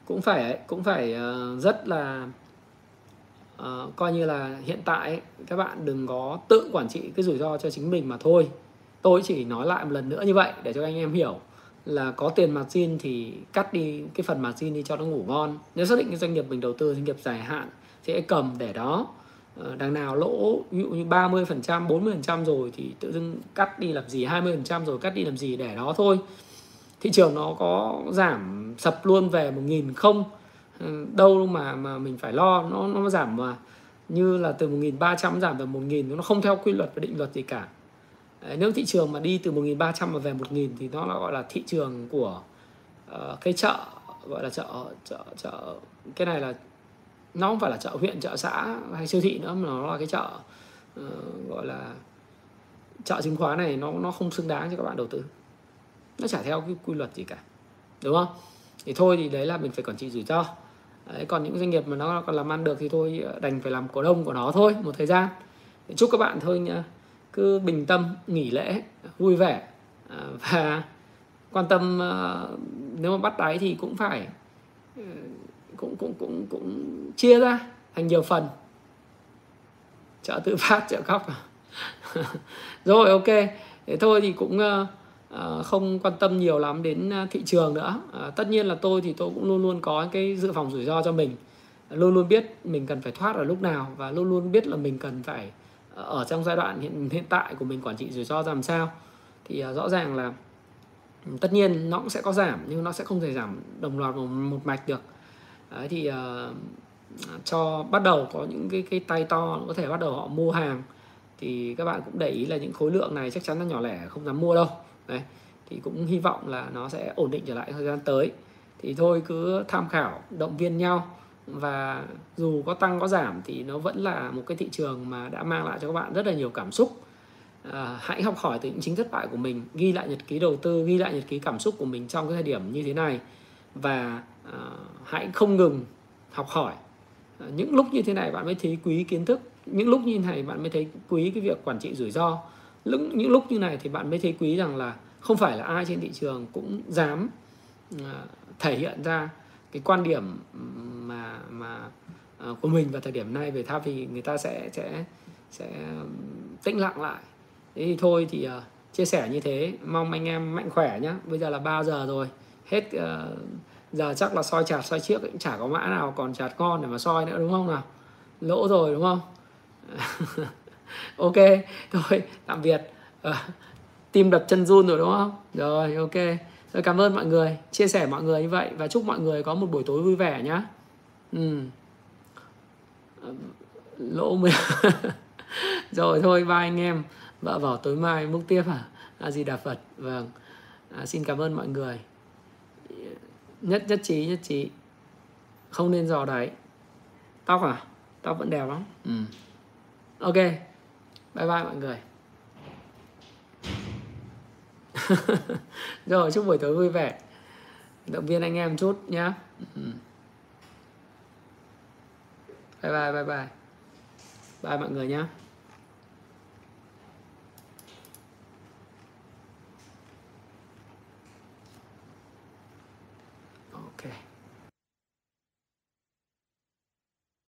cũng phải cũng phải rất là uh, coi như là hiện tại các bạn đừng có tự quản trị cái rủi ro cho chính mình mà thôi. Tôi chỉ nói lại một lần nữa như vậy để cho anh em hiểu là có tiền margin thì cắt đi cái phần margin đi cho nó ngủ ngon. Nếu xác định cái doanh nghiệp mình đầu tư doanh nghiệp dài hạn sẽ cầm để đó. Ờ, đằng nào lỗ ví dụ như 30 phần trăm 40 phần trăm rồi thì tự dưng cắt đi làm gì 20 phần trăm rồi cắt đi làm gì để đó thôi. Thị trường nó có giảm sập luôn về một nghìn không đâu mà mà mình phải lo nó nó giảm mà. Như là từ 1.300 giảm về 1.000 nó không theo quy luật và định luật gì cả. Đấy, nếu thị trường mà đi từ 1.300 mà về 1.000 thì nó là gọi là thị trường của uh, cái chợ gọi là chợ chợ chợ cái này là nó không phải là chợ huyện chợ xã hay siêu thị nữa mà nó là cái chợ uh, gọi là chợ chứng khoán này nó nó không xứng đáng cho các bạn đầu tư. Nó chả theo cái quy luật gì cả đúng không? Thì thôi thì đấy là mình phải quản trị rủi ro đấy, còn những doanh nghiệp mà nó còn làm ăn được thì thôi đành phải làm cổ đông của nó thôi một thời gian. Chúc các bạn thôi nha cứ bình tâm nghỉ lễ vui vẻ à, và quan tâm ờ, nếu mà bắt đáy thì cũng phải ờ, cũng cũng cũng cũng chia ra thành nhiều phần. Chợ tự phát chợ khóc. Rồi ok. Thế thôi thì cũng ờ, Ờ, không quan tâm nhiều lắm đến ờ, thị trường nữa. Ờ, tất nhiên là tôi thì tôi cũng luôn luôn có cái dự phòng rủi ro cho mình. Luôn luôn biết mình cần phải thoát ở lúc nào và luôn luôn biết là mình cần phải ở trong giai đoạn hiện hiện tại của mình quản trị rủi ro làm sao. Thì rõ ràng là ừ, tất nhiên nó cũng sẽ có giảm nhưng nó sẽ không thể giảm đồng loạt một, một mạch được. Đấy, thì cho bắt đầu có những cái cái tay to có thể bắt đầu họ mua hàng thì các bạn cũng để ý là những khối lượng này chắc chắn là nhỏ lẻ không dám mua đâu đấy thì cũng hy vọng là nó sẽ ổn định trở lại thời gian tới. Thì thôi cứ tham khảo động viên nhau. Và dù có tăng có giảm thì nó vẫn là một cái thị trường mà đã mang lại cho các bạn rất là nhiều cảm xúc. À, hãy học hỏi từ những chính thất bại của mình ghi lại nhật ký đầu tư ghi lại nhật ký cảm xúc của mình trong cái thời điểm như thế này. Và à, hãy không ngừng học hỏi. À, những lúc như thế này bạn mới thấy quý kiến thức những lúc như thế này bạn mới thấy quý cái việc quản trị rủi ro những những lúc như này thì bạn mới thấy quý rằng là không phải là ai trên thị trường cũng dám à, thể hiện ra cái quan điểm mà mà à, của mình vào thời điểm này về tha vì người ta sẽ sẽ sẽ tĩnh lặng lại. Thế thì thôi thì uh, chia sẻ như thế. Mong anh em mạnh khỏe nhé bây giờ là 3 giờ rồi. Hết uh, giờ chắc là soi chạt soi chiếc cũng chả có mã nào còn chạt ngon để mà soi nữa đúng không nào? Lỗ rồi đúng không? ok thôi tạm biệt. Uh, tim đập chân run rồi đúng không? Rồi ok. Rồi cảm ơn mọi người. Chia sẻ mọi người như vậy và chúc mọi người có một buổi tối vui vẻ nhá. Ừ. lỗ mới rồi thôi bye anh em. Vợ vào tối mai múc tiếp à a di đà phật vâng. À, xin cảm ơn mọi người. Nhất nhất trí nhất trí. Không nên dò đáy. Tóc à? Tóc vẫn đẹp lắm. Ừ. ok bye bye mọi người. Rồi chúc buổi tối vui vẻ. Động viên anh em chút nhá. Ừ. bye bye bye bye. Bye mọi người nhé